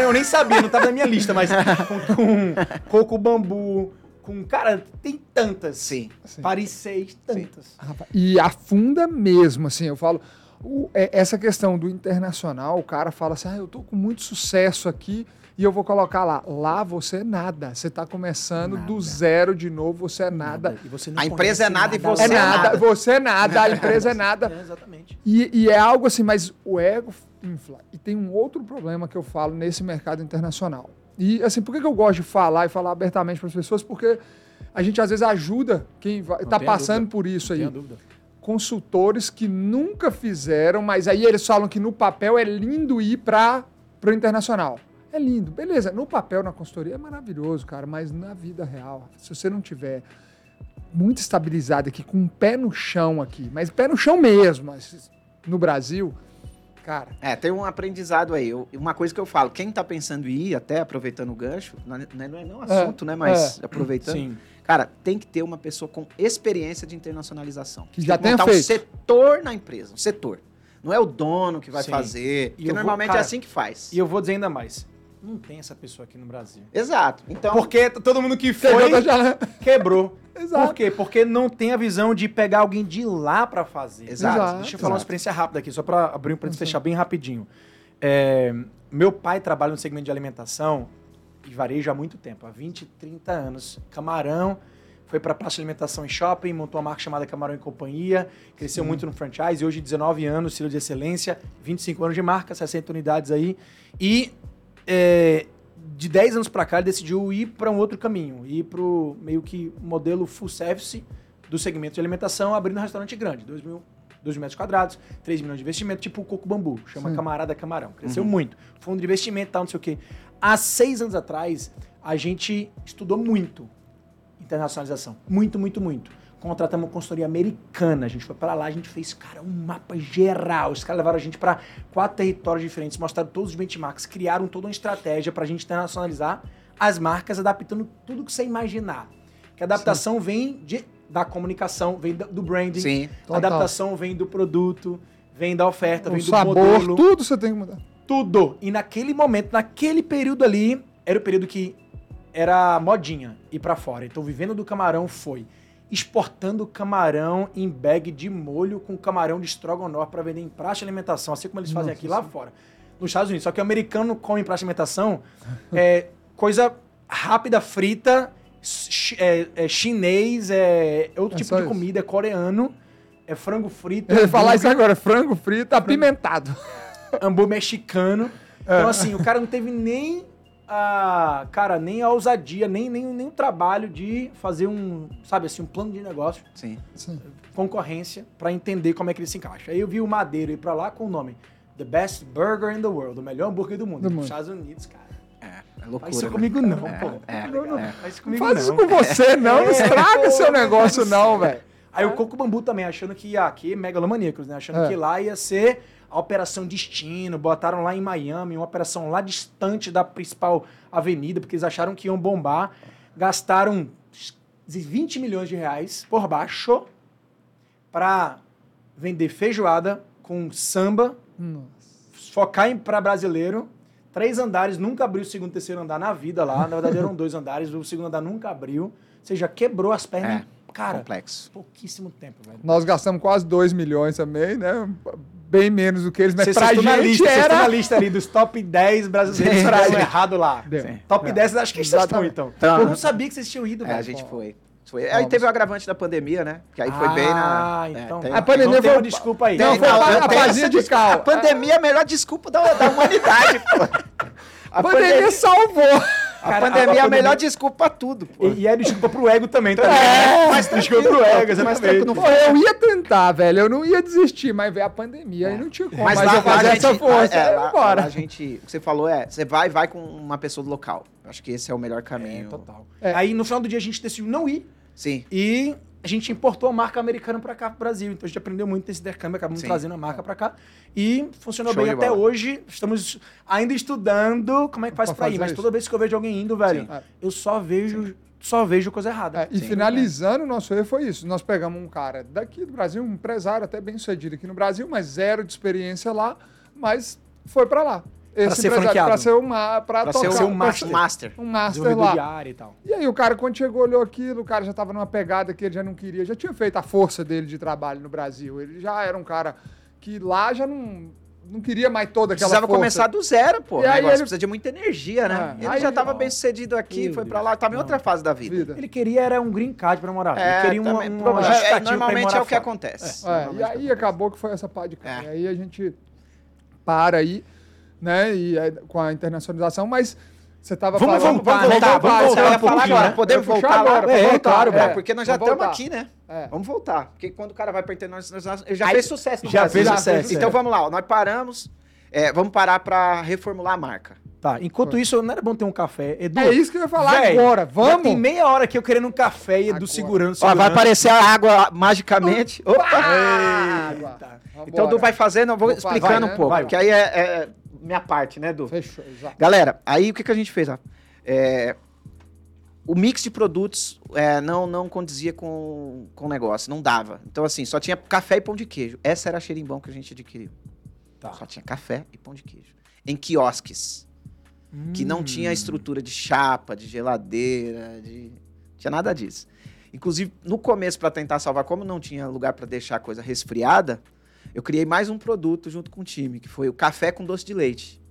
eu nem sabia, não tava na minha lista, mas com, com coco bambu, com. Cara, tem tantas. Sim. Sim. Paris 6, tantas. E afunda mesmo, assim, eu falo. o- é- essa questão do internacional, o cara fala assim: ah, eu tô com muito sucesso aqui e eu vou colocar lá. Lá você é nada. Você tá começando do Nada. zero de novo, você é nada. E você não A empresa é conhece nada e você É é nada, nada. você é nada, a empresa é nada. É, exatamente. E, e é algo assim, mas o ego infla. E tem um outro problema que eu falo nesse mercado internacional. E assim, por que, eu gosto de falar e falar abertamente para as pessoas? Porque a gente às vezes ajuda quem vai, Não tá tenha passando dúvida. por isso aí. Tenho dúvida. Consultores que nunca fizeram, mas aí eles falam que no papel é lindo ir para o internacional. É lindo, beleza. No papel, na consultoria é maravilhoso, cara, mas na vida real, se você não tiver muito estabilizada aqui, com um pé no chão aqui, mas pé no chão mesmo, mas no Brasil, cara. É, tem um aprendizado aí. Eu- uma coisa que eu falo, quem tá pensando em ir, até aproveitando o gancho, não é, não é um assunto, né? Mas aproveitando. Sim. Cara, tem que ter uma pessoa com experiência de internacionalização. Que já tem montar um feito. setor na empresa, um setor. Não é o dono que vai Sim. fazer. E Porque eu vou- normalmente cara, é assim que faz. E eu vou dizer ainda mais. Não tem essa pessoa aqui no Brasil. Exato. Então, Porque todo mundo que foi da janela. quebrou. Exato. Por quê? Porque não tem a visão de pegar alguém de lá pra fazer. Exato. Exato. Deixa eu falar uma experiência rápida aqui, só pra abrir um parênteses e fechar bem rapidinho. É, meu pai trabalha no segmento de alimentação e varejo há muito tempo, há 20, 30 anos. Camarão, foi pra praça de alimentação em shopping, montou uma marca chamada Camarão e Companhia, cresceu muito no franchise, hoje 19 anos, estilo de excelência, 25 anos de marca, 60 unidades aí. E é, de 10 anos pra cá ele decidiu ir pra um outro caminho, ir pro meio que modelo full service do segmento de alimentação, abrindo um restaurante grande, 2 mil, 2 mil metros quadrados, 3 milhões de investimento, tipo o Coco Bambu, chama Sim. Camarada Camarão. Cresceu muito. Fundo de investimento e tal, não sei o quê. Há seis anos atrás, a gente estudou muito internacionalização. Muito, muito, muito. Contratamos uma consultoria americana. A gente foi pra lá, a gente fez, cara, um mapa geral. Os caras levaram a gente pra quatro territórios diferentes, mostraram todos os benchmarks, criaram toda uma estratégia pra gente internacionalizar as marcas, adaptando tudo que você imaginar. Que a adaptação vem de, da comunicação, vem do branding. sim. A adaptação vem do produto, vem da oferta, O vem do sabor, modelo tudo você tem que mudar. tudo. E naquele momento, naquele período ali, era o período que era modinha ir pra fora. Então, vivendo do camarão foi exportando camarão em bag de molho com camarão de estrogonofe para vender em praça de alimentação, assim como eles fazem Nossa aqui lá fora. Nos Estados Unidos. Só que o americano come em praça de alimentação é coisa rápida, frita, é, é chinês, é, é outro É tipo de isso. comida, é coreano, é frango frito. Eu ia falar isso agora, frango frito, apimentado. hambúrguer mexicano. Então, assim, o cara não teve nem a. Cara, nem a ousadia, nem, nem, nem o trabalho de fazer um, sabe assim, um plano de negócio, Sim. Sim. concorrência, pra entender como é que ele se encaixa. Aí eu vi o Madeiro ir pra lá com o nome The Best Burger in the World, o melhor hambúrguer do mundo. Do Nos mundo. Estados Unidos, cara. É, é loucura. Faz isso né? comigo não, É, pô. é, não, não. é. Faz isso Não comigo faz isso não. com você, não. Não É, estraga pô, seu não negócio, não, velho. Aí o Coco Bambu também, achando que ia aqui, megalomaníacos, né? Achando É. que lá ia ser a Operação Destino, botaram lá em Miami, uma operação lá distante da principal avenida, porque eles acharam que iam bombar. Gastaram 20 milhões de reais por baixo pra vender feijoada com samba, Nossa. focar pra brasileiro. Três andares, nunca abriu o segundo e terceiro andar na vida lá. Na verdade, eram dois andares, o segundo andar nunca abriu. Ou seja, quebrou as pernas. É, Cara, Complexo. pouquíssimo tempo, velho. Nós gastamos quase 2 milhões também, né? Bem menos do que eles, mas Vocês pra estão na gente lista, estão na era... lista ali dos top 10 brasileiros que errado lá. Sim. Top É. 10, acho que vocês estão, então. Então, Eu não sabia que vocês tinham ido, É, velho. a gente foi. foi. Aí Vamos. teve o agravante da pandemia, né? Que aí foi bem na. Ah, é, então. tem- A pandemia tem foi- uma desculpa aí. Não, foi a a essa de cal. A pandemia é a melhor desculpa da, da humanidade, pô. A pandemia salvou. A Cara, pandemia é a a melhor pandemia- desculpa pra tudo, pô. E, e é desculpa pro ego também, tá? É, mas desculpa pro ego, exatamente. não Pô, eu ia tentar, velho. Eu não ia desistir, mas veio a pandemia e não tinha como. Mas, lá, eu fazer a essa gente- força. É, lá, a gente. O que você falou é, você vai, vai com uma pessoa do local. Acho que esse é o melhor É, caminho. total. É. Aí no final do dia a gente decidiu não ir Sim. e a gente importou a marca americana pra cá, pro Brasil. Então a gente aprendeu muito nesse intercâmbio, acabamos Sim. trazendo a marca pra cá. E funcionou Show bem até bola. hoje. Estamos ainda estudando como é que faz Pra pra ir. Mas isso. toda vez que eu vejo alguém indo, velho, Sim. É. eu só vejo, só vejo coisa errada. É, e Sim. finalizando o nosso erro foi isso. Nós pegamos um cara daqui do Brasil, um empresário até bem sucedido aqui no Brasil, mas zero de experiência lá, mas foi pra lá. Esse ser franqueado. Pra ser uma, pra, Pra tocar, ser um pra master. master. um master lá. e tal. E aí o cara, quando chegou, olhou aquilo, o cara já tava numa pegada que ele já não queria, já tinha feito a força dele de trabalho no Brasil. Ele já era um cara que lá já não, não queria mais toda aquela Precisava força. começar do zero, pô. E O aí negócio ele- precisa de muita energia, né? É, ele aí já ele- tava bem sucedido aqui, foi pra Deus. lá, tava em outra fase da vida. vida. Ele queria era um green card pra morar. É, ele queria também, uma prova- é, pra ir normalmente é o que fora. acontece. É, e é aí acabou que foi essa pá de cara. É. E aí a gente para aí, né, e aí, com a internacionalização, mas você tava Vamos falando... voltar, né? Tá, vamos voltar eu ia um pouquinho, falar né? agora. Podemos Eu ia puxar voltar agora, É, voltar, claro, É, porque nós já Vamos estamos voltar. aqui, né? É. Vamos voltar. Porque quando o cara vai pra internacionalização, ele já Aí- fez sucesso no já Brasil. fez sucesso, Então é. vamos lá, ó, nós paramos. É, vamos parar pra reformular a marca. Tá, enquanto Foi. isso, não era bom ter um café. Edu, É isso que eu ia falar véi, agora. Já Vamos? tem meia hora que eu querendo um café e Edu Agora. segurando, Ó, segurando. vai aparecer a água magicamente. Opa! Água. Então, Du vai fazendo, eu vou, Vou explicando um né? pouco, Vai. que aí é, é minha parte, né, Du? Fechou, exato. Galera, aí o que, que a gente fez? ó? É, o mix de produtos é, não, não condizia com, com o negócio, não dava. Então, assim, só tinha café e pão de queijo. Essa era a xerimbão que a gente adquiriu. Tá. Só tinha café e pão de queijo. Em quiosques, que não Hum. tinha estrutura de chapa, de geladeira, de... tinha nada disso. Inclusive, no começo, para tentar salvar, como não tinha lugar para deixar a coisa resfriada, eu criei mais um produto junto com o time, que foi o café com doce de leite.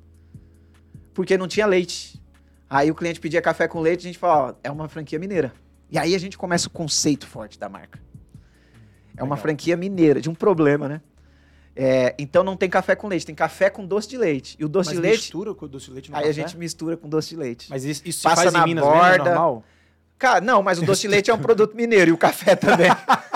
Porque não tinha leite. Aí o cliente pedia café com leite, a gente falava, ó, é uma franquia mineira. E aí a gente começa o conceito forte da marca. É uma Legal. franquia mineira, de um problema, né? É, então não tem café com leite, tem café com doce de leite. E o doce Mas de leite, mistura com o doce de leite no aí café? a gente mistura com doce de leite. Mas isso, isso se passa na Minas mesmo, é borda. normal? Cara, não, mas o doce de leite é um produto mineiro e o café também.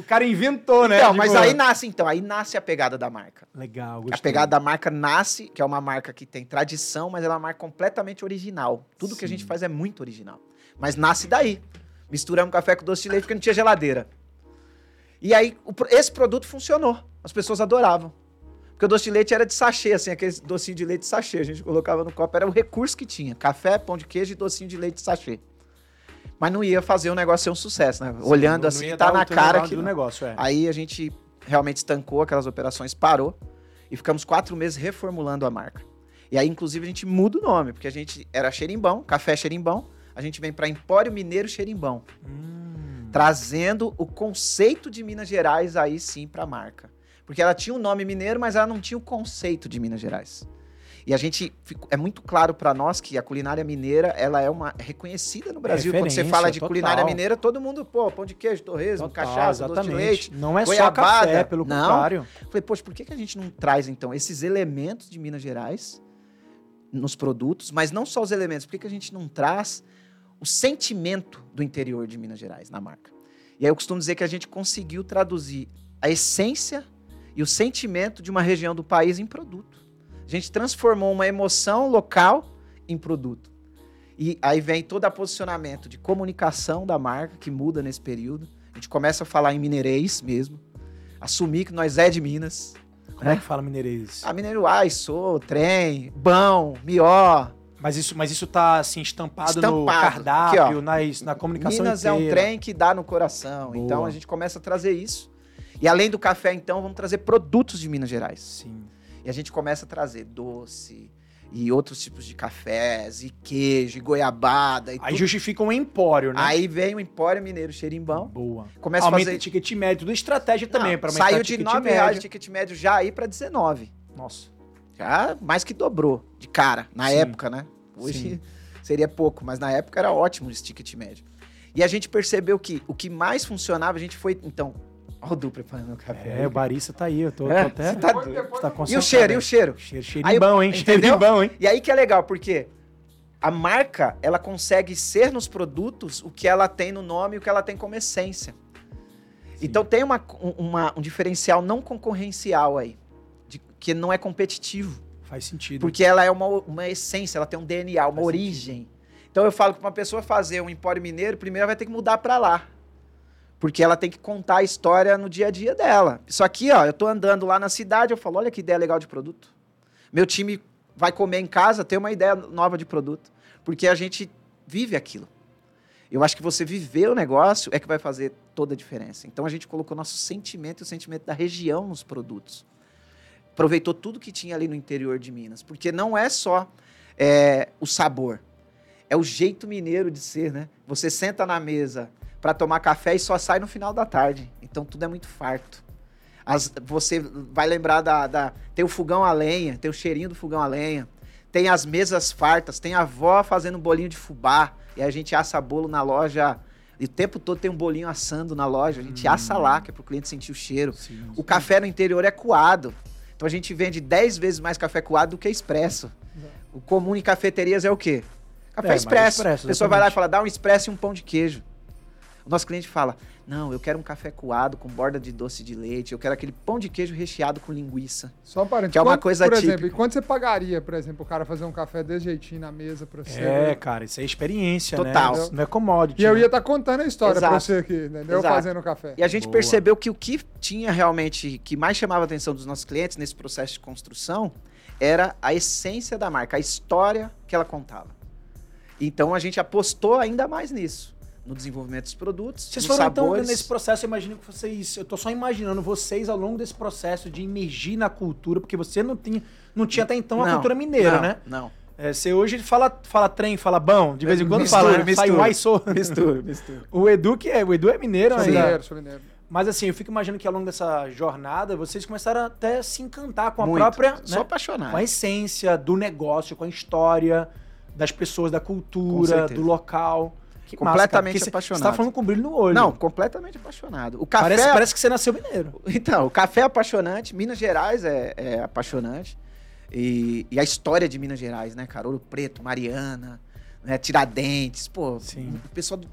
O cara inventou, né? Então, Tipo, mas aí nasce, então, aí nasce a pegada da marca. Legal, A gostei. pegada da marca nasce, que é uma marca que tem tradição, mas ela é uma marca completamente original. Tudo que a Sim. gente faz é muito original. Mas nasce daí. Misturamos café com doce de leite porque não tinha geladeira. E aí, o esse produto funcionou. As pessoas adoravam. Porque o doce de leite era de sachê, assim, aquele docinho de leite de sachê. A gente colocava no copo, era o recurso que tinha. Café, pão de queijo e docinho de leite de sachê. Mas não ia fazer o negócio ser um sucesso, né? Sim, Olhando não- não assim, ia tá na cara que do não. negócio, é. Aí a gente realmente estancou aquelas operações, parou e ficamos quatro meses reformulando a marca. E aí, inclusive, a gente muda o nome, porque a gente era Xerimbão, Café Xerimbão, a gente vem para Empório Mineiro Xerimbão, Hum. trazendo o conceito de Minas Gerais aí sim para a marca. Porque ela tinha o nome mineiro, mas ela não tinha o conceito de Minas Gerais. E a gente é muito claro para nós que a culinária mineira ela é uma é reconhecida no Brasil. Quando você fala de total. culinária mineira, todo mundo, pô, pão de queijo, torresmo, Total, cachaça, doce de leite. Não é só goiabada. café, pelo Não. contrário. Falei, poxa, por que, que a gente não traz, então, esses elementos de Minas Gerais nos produtos, mas não só os elementos, por que, que a gente não traz o sentimento do interior de Minas Gerais na marca? E aí eu costumo dizer que a gente conseguiu traduzir a essência e o sentimento de uma região do país em produto. A gente transformou uma emoção local em produto. E aí vem todo o posicionamento de comunicação da marca, que muda nesse período. A gente começa a falar em mineirês mesmo, assumir que nós é de Minas. Como é que fala mineirês? A Mineiro, ai, sou, trem, bão, mió. Mas isso, mas isso tá assim estampado, no Estampado. cardápio, Aqui, na, na comunicação Minas é um inteira. trem que dá no coração. Boa. Então a gente começa a trazer isso. E além do café, então, vamos trazer produtos de Minas Gerais. Sim. E a gente começa a trazer doce e outros tipos de cafés, e queijo, e goiabada. E Aí tudo. justifica um empório, né? Aí vem o Empório Mineiro Xerimbão. Boa. Começa a Aumenta fazer. o ticket médio, tudo estratégia também, Não, para aumentar Saiu o de ticket 9 médio. reais de ticket médio já aí para 19. Nossa. Já mais que dobrou de cara, na Sim. época, né? Hoje Sim. seria pouco, mas na época era ótimo esse ticket médio. E a gente percebeu que o que mais funcionava, a gente foi. Então, ó o Du preparando o café. É, o barista tá aí, eu tô, É, tô até... você tá Depois- doido. depois tá eu vou- E o cheiro, e o cheiro? Cheiro, bom, hein? entendeu? Cheirinho bom, hein? E aí que é legal, porque a marca, ela consegue ser nos produtos o que ela tem no nome e o que ela tem como essência. Então tem uma, um- uma- um diferencial não concorrencial aí, de- que não é competitivo. Faz sentido. Porque ela é uma, uma essência, ela tem um DNA, uma Faz origem. Então eu falo que pra uma pessoa fazer um empório mineiro, primeiro ela vai ter que mudar pra lá. Porque ela tem que contar a história no dia a dia dela. Isso aqui, ó, eu tô andando lá na cidade, eu falo, olha que ideia legal de produto. Meu time vai comer em casa, tem uma ideia nova de produto. Porque a gente vive aquilo. Eu acho que você viver o negócio é que vai fazer toda a diferença. Então a gente colocou nosso sentimento e o sentimento da região nos produtos. Aproveitou tudo que tinha ali no interior de Minas. Porque não é só é, o sabor, é o jeito mineiro de ser, né? Você senta na mesa para tomar café e só sai no final da tarde. Então tudo é muito farto. As- você vai lembrar da, da. Tem o fogão a lenha, tem o cheirinho do fogão a lenha. Tem as mesas fartas, tem a avó fazendo bolinho de fubá. E a gente assa bolo na loja. E o tempo todo tem um bolinho assando na loja. A gente assa lá, que é pro cliente sentir o cheiro. Sim, O café no interior é coado. Então a gente vende 10 vezes mais café coado do que expresso. O comum em cafeterias é o quê? Café É, expresso. expresso, a pessoa vai lá e exatamente. fala, dá um expresso e um pão de queijo. Nosso cliente fala: Não, eu quero um café coado com borda de doce de leite, eu quero aquele pão de queijo recheado com linguiça. Só um parênteses. Que é uma Quanto- coisa Por exemplo, típica. e quanto você pagaria, por exemplo, o cara fazer um café desse jeitinho na mesa pra você? É, cara, isso é experiência, Total. né? Não é commodity. E eu né? ia estar contando a história pra Exato. você aqui, entendeu? Exato. Fazendo o café. E a gente Boa. percebeu que o que tinha realmente, que mais chamava a atenção dos nossos clientes nesse processo de construção, era a essência da marca, a história que ela contava. Então a gente apostou ainda mais nisso, no desenvolvimento dos produtos, Vocês foram então sabores. nesse processo, eu imagino que vocês. Eu tô só imaginando vocês ao longo desse processo de imergir na cultura, porque você não tinha, não tinha até então a Não, cultura mineira, não, né? Não. É, você hoje fala, fala trem, fala bom, de vez em quando Mistura, fala, né? sai mistura. uai sou. Mistura, mistura. O Edu que é, o Edu é mineiro Sou ainda. mineiro, sou mineiro. Mas assim, eu fico imaginando que ao longo dessa jornada vocês começaram até a se encantar com a Muito. própria, Sou né? apaixonado. com a essência do negócio, com a história das pessoas, da cultura, do local. Que Completamente porque cê- apaixonado. Você tá falando com brilho no olho. Não, completamente apaixonado. O café, parece, parece que você nasceu mineiro. Então, o café é apaixonante, Minas Gerais é, é apaixonante. E, e a história de Minas Gerais, né, cara? Ouro Preto, Mariana, né, Tiradentes, pô, Sim.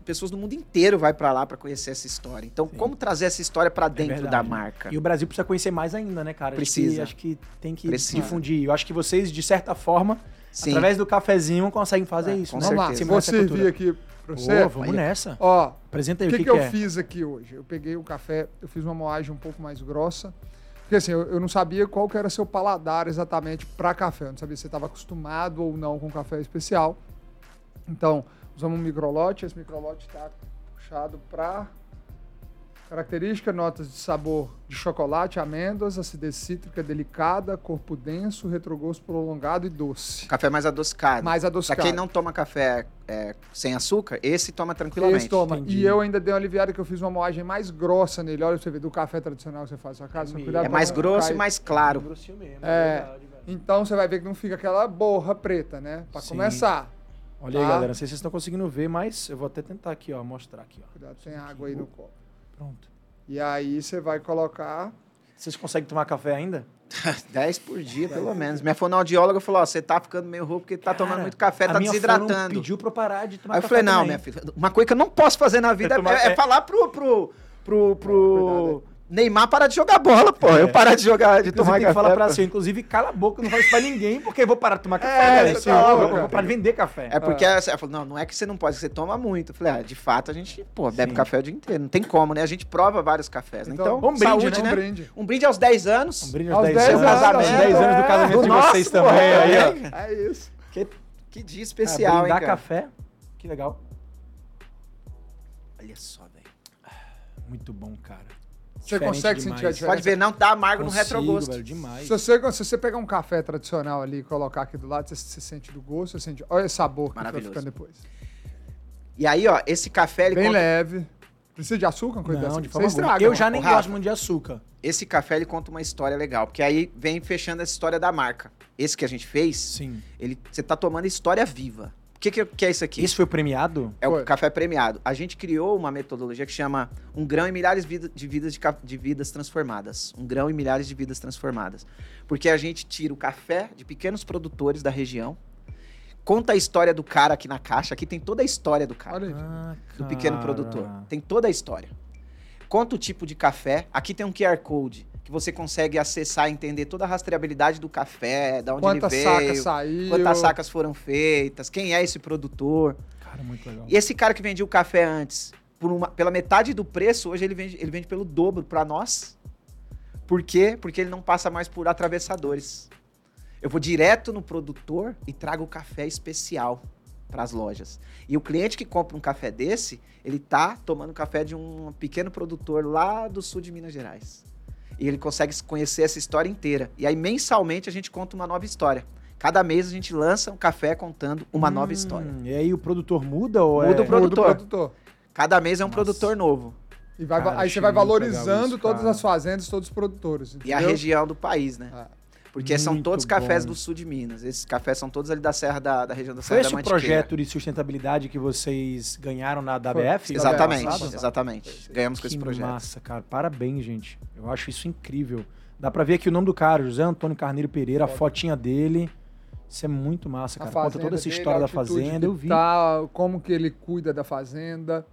pessoas do mundo inteiro vai pra lá pra conhecer essa história. Então, Sim. como trazer essa história pra dentro verdade. da marca? E o Brasil precisa conhecer mais ainda, né, cara? Acho que- Precisa. Acho que, tem que Precisa. difundir. Eu acho que vocês, de certa forma, Sim. através do cafezinho, conseguem fazer É, isso. com né? Vamos lá, certeza. vou Simular essa servir cultura. aqui pra você. Pô, vamos Aí. nessa. Ó, Apresenta o aí que, o que, que, eu é. fiz aqui hoje? Eu peguei o café, eu fiz uma moagem um pouco mais grossa. Porque assim, eu, eu não sabia qual que era seu paladar exatamente para café. Eu não sabia se você estava acostumado ou não com café especial. Então, usamos um microlote. Esse microlote está puxado para característica, notas de sabor de chocolate, amêndoas, acidez cítrica delicada, corpo denso, retrogosto prolongado e doce. Café mais adocicado. Mais Pra adocicado. quem não toma café é, sem açúcar, esse toma tranquilamente. Esse toma. Entendi. E eu ainda dei uma aliviada que eu fiz uma moagem mais grossa nele. Olha pra você ver, do café tradicional que você faz na sua casa. só cuidado É pra mais grosso cair. e mais claro. Grossinho mesmo, É. verdade, velho. Então você vai ver que não fica aquela borra preta, né? Pra Sim. começar. Olha aí, Tá. galera. Não sei se vocês estão conseguindo ver, mas eu vou até tentar aqui, ó. Mostrar aqui, ó. Cuidado, tem água aí no copo. Pronto. E aí você vai colocar. Vocês conseguem tomar café ainda? 10 por dia, pelo menos. Minha fonoaudióloga falou: ó, você tá ficando meio rouco porque tá tomando Cara, muito café, a tá minha desidratando. fono pediu pra eu parar de tomar Aí eu falei, não, também. minha filha, uma coisa que eu não posso fazer na vida É é, é falar pro, pro, pro, pro Cuidado Neymar parar de jogar bola, pô. Eu parar de jogar, de Inclusive, tomar tem café. que falar pra assim, inclusive, cala a boca, não fala isso pra ninguém, porque eu vou parar de tomar café, É, velho. tá vou- louco, eu vou parar de vender café. É porque ela falou, não, não é que você não pode, você toma muito. Eu falei, ah, de fato, a gente, pô, bebe Sim. café o dia inteiro. Não tem como, né? A gente prova vários cafés, né? Então, Então, um brinde, saúde, né? né? Um brinde. Um brinde aos 10 anos. Um brinde Aos aos 10 10 anos. anos, Casamento, é, 10 anos do é, casamento do de nosso, vocês pô, também. é, aí, ó. É isso. Que, que dia Ah, especial, hein, brindar cara? café. Que legal. Olha só, velho. Muito bom, cara. Você consegue demais. sentir a diferença? Pode ver, não tá amargo no Consigo, retrogosto. velho, demais. Se você, se você pegar um café tradicional ali e colocar aqui do lado, você, você sente do gosto, você sente. Olha o sabor que vai Maravilhoso. ficando depois. E aí, ó, esse café, ele Bem conta- leve. Precisa de açúcar? Coisa Não, dessa? de Você forma alguma. estraga. Eu já nem Rafa. gosto muito de açúcar. esse café ele conta uma história legal, porque aí vem fechando essa história da marca. Esse que a gente fez, Sim. ele você tá tomando história viva. O que, que, que é isso aqui? Esse foi o premiado? é o Foi. café premiado. A gente criou uma metodologia que chama um grão e milhares de vida- de vidas de, de vidas transformadas. Um grão e milhares de vidas transformadas. Porque a gente tira o café de pequenos produtores da região, conta a história do cara aqui na caixa. Aqui tem toda a história do cara. Ah, do pequeno cara. produtor. Tem toda a história. Conta o tipo de café. Aqui tem um QR Code que você consegue acessar e entender toda a rastreabilidade do café, da onde Quantas ele sacas veio, saiu. quantas sacas foram feitas, quem é esse produtor. Cara, muito legal. E esse cara que vendia o café antes, por uma- pela metade do preço, hoje ele vende, ele vende pelo dobro para nós. Por quê? Porque ele não passa mais por atravessadores. Eu vou direto no produtor e trago o café especial para as lojas. E o cliente que compra um café desse, ele tá tomando café de um pequeno produtor lá do sul de Minas Gerais. E ele consegue conhecer essa história inteira. E aí mensalmente a gente conta uma nova história. Cada mês a gente lança um café contando uma nova Hum, história. E aí o produtor muda ou Muda é... o pro- Muda produtor. produtor. Cada mês é um Nossa. produtor novo. E vai, Cara, aí você vai valorizando isso, todas as fazendas, todos os produtores. E a entendeu? região do país, né? Ah. Porque são Muito todos cafés bom. do sul de Minas. Esses cafés são todos ali da serra da, da região da Foi Serra esse da o Mantiqueira. projeto de sustentabilidade que vocês ganharam na Foi. WF? Exatamente, exatamente. Ganhamos com Que esse projeto. massa, cara. Parabéns, gente. Eu acho isso incrível. Dá pra ver aqui o nome do cara, José Antônio Carneiro Pereira, a fotinha dele. Isso é muito massa, cara. Conta toda essa dele, história a da fazenda, eu vi. Tá, como que ele cuida da fazenda.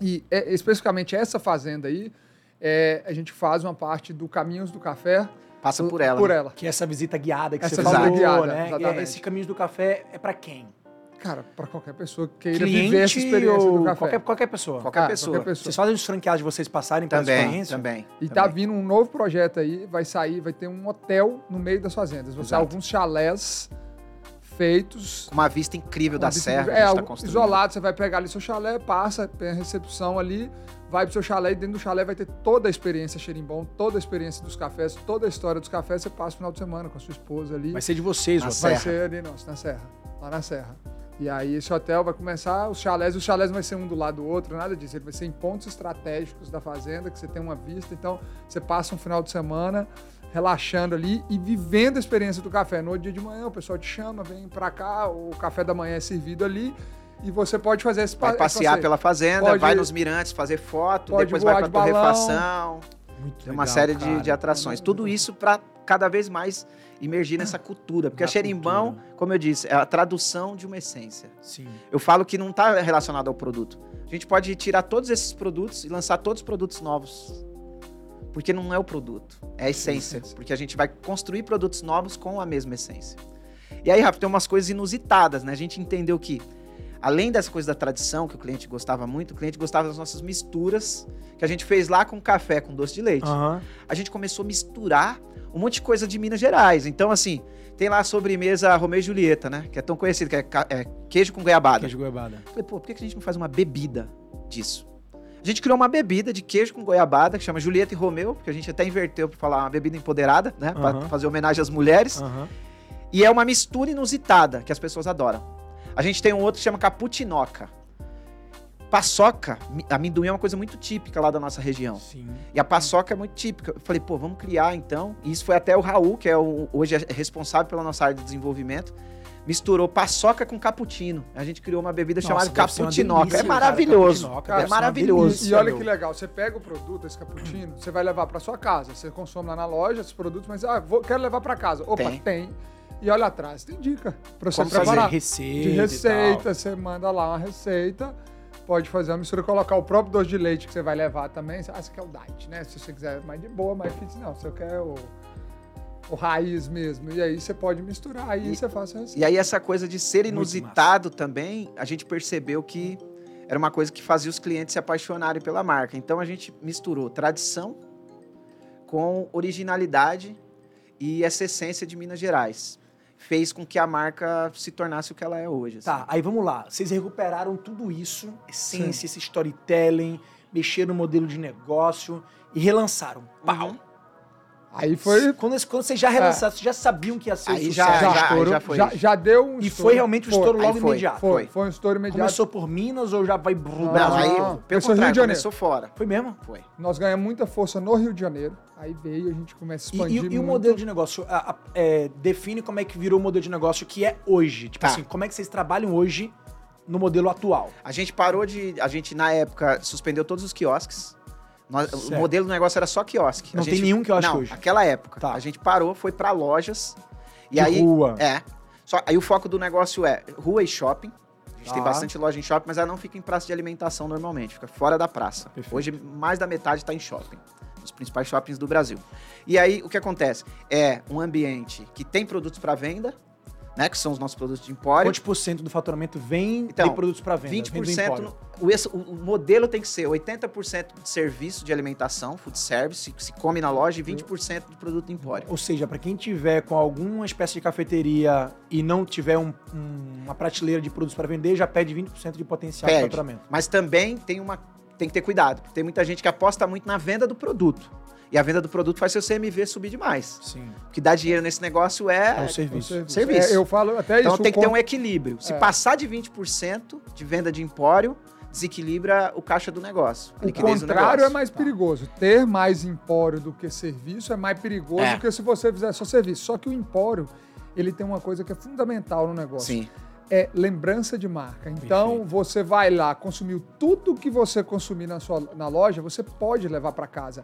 E é, especificamente essa fazenda aí, é, a gente faz uma parte do Caminhos do Café Passa por ela. por né? ela. Que é essa visita guiada que Essa você visita falou, guiada, né? E exatamente. esse Caminhos do Café é pra quem? Cara, para qualquer pessoa que queira Cliente viver essa experiência ou do café. Qualquer, qualquer pessoa. Qualquer Ah, pessoa. qualquer pessoa. Vocês fazem os franqueados de vocês passarem pela Também, experiência? também. E tá também. vindo um novo projeto aí, vai sair, vai ter um hotel no meio das fazendas. Vai ser alguns chalés feitos. Com uma vista incrível da vista- serra. É, que a gente tá isolado, você vai pegar ali seu chalé, passa, tem a recepção ali, vai pro seu chalé e dentro do chalé vai ter toda a experiência xerimbom, toda a experiência dos cafés, toda a história dos cafés, você passa o final de semana com a sua esposa ali. Vai ser de vocês, Na Vai ser ali, nossa, na serra. Lá na serra. E aí esse hotel vai começar, os chalés, os chalés não vai ser um do lado do outro, nada disso. Ele vai ser em pontos estratégicos da fazenda, que você tem uma vista. Então, você passa um final de semana relaxando ali e vivendo a experiência do café. No dia de manhã, o pessoal te chama, vem pra cá, o café da manhã é servido ali. E você pode fazer esse pa- Vai passear passeio. pela fazenda, Pode- vai nos mirantes fazer foto, depois vai balão. torrefação. Muito Tem uma legal, série de, de atrações. Tudo isso para cada vez mais imergir nessa cultura. Porque Na a xerimbão, cultura. como eu disse, é a tradução de uma essência. Sim. Eu falo que não está relacionado ao produto. A gente pode tirar todos esses produtos e lançar todos os produtos novos. Porque não é o produto, é a essência. essência. Porque a gente vai construir produtos novos com a mesma essência. E aí, Rafa, tem umas coisas inusitadas, né? A gente entendeu que, além dessa coisa da tradição, que o cliente gostava muito, o cliente gostava das nossas misturas, que a gente fez lá com café, com doce de leite Aham. a gente começou a misturar um monte de coisa de Minas Gerais. Então, assim, tem lá a sobremesa Romeu e Julieta, né? Que é tão conhecida, que é, é queijo com goiabada. Queijo goiabada. Falei, pô, por que a gente não faz uma bebida disso? A gente criou uma bebida de queijo com goiabada, que chama Julieta e Romeu, porque a gente até inverteu para falar uma bebida empoderada, né? Pra Aham. fazer homenagem às mulheres. Aham. E é uma mistura inusitada, que as pessoas adoram. A gente tem um outro que chama caputinoca. Paçoca, amendoim é uma coisa muito típica lá da nossa região. Sim. E a paçoca é muito típica. Eu falei, pô, vamos criar então. E isso foi até o Raul, que é o, hoje é responsável pela nossa área de desenvolvimento. Misturou paçoca com cappuccino. A gente criou uma bebida Nossa, chamada uma caputinoca. delícia, É maravilhoso. Cara, é maravilhoso. E, olha que legal, você pega o produto, esse cappuccino, você vai levar para sua casa. Você consome lá na loja esses produtos, mas ah, vou, quero levar para casa. Opa, Tem. tem. E olha atrás, tem dica para você Como fazer preparar. Receita. de e tal. receita, você manda lá uma receita, pode fazer uma mistura, colocar o próprio doce de leite que você vai levar também. Ah, você quer o diet, né? Se você quiser mais de boa, mais fit, não. Você quer o, o raiz mesmo. E aí você pode misturar, aí E- você faz a receita. E aí essa coisa de ser inusitado também, a gente percebeu que era uma coisa que fazia os clientes se apaixonarem pela marca. Então a gente misturou tradição com originalidade e essa essência de Minas Gerais. Fez com que a marca se tornasse o que ela é hoje. assim. Tá, aí vamos lá. Vocês recuperaram tudo isso, essência, esse storytelling, mexeram no modelo de negócio e relançaram. Pau! Uhum. Aí foi. Quando, quando vocês já relançaram, vocês já sabiam que ia ser Aí já- já- estouro. já foi. já, já deu um E estouro. foi realmente um Foi. estouro aí logo foi. imediato. Foi, Foi. foi um estouro imediato. Começou por Minas ou já vai... Não, Não, aí, pelo começou Rio de Janeiro. começou fora. Foi mesmo? Foi. Nós ganhamos muita força no Rio de Janeiro. Aí veio, a gente começa a E, e- expandir e o modelo de negócio? A- a- é, define como é que virou o modelo de negócio que é hoje. Tipo Tá. assim, como é que vocês trabalham hoje no modelo atual? A gente parou de. A gente, na época, suspendeu todos os quiosques. Nós- o modelo do negócio era só quiosque. Não A tem gente- nenhum quiosque não, hoje. Aquela época. Tá. A gente parou, foi pra lojas. E De aí. rua. É. Só, aí o foco do negócio é rua e shopping. A gente tem Tá. bastante loja em shopping, mas ela não fica em praça de alimentação normalmente, fica fora da praça. Perfeito. Hoje, mais da metade está em shopping. Os principais shoppings do Brasil. E aí, o que acontece? É um ambiente que tem produtos para venda, né? Que são os nossos produtos de empório. Quantos por cento do faturamento vem Então, de produtos para venda? 20% vem do empório? no- o, esse- o- modelo tem que ser 80% de serviço de alimentação, food service, que se come na loja, e 20% de produto empório. Ou seja, para quem tiver com alguma espécie de cafeteria e não tiver um- um- uma prateleira de produtos para vender, já pede 20% de potencial de faturamento. Mas também tem uma tem que ter cuidado, porque tem muita gente que aposta muito na venda do produto. E a venda do produto faz seu CMV subir demais. Sim. O que dá dinheiro nesse negócio É é. o serviço. Serviço. É, eu falo até então isso. tem o que ter um equilíbrio. Se É. passar de 20% de venda de empório, desequilibra o caixa do negócio. O contrário é negócio. mais perigoso. Ter mais empório do que serviço é mais perigoso É. do que se você fizer só serviço. Só que o empório, ele tem uma coisa que é fundamental no negócio. Sim. é lembrança de marca. Então, Perfeito. você vai lá, consumiu tudo que você consumir na sua na loja, você pode levar para casa.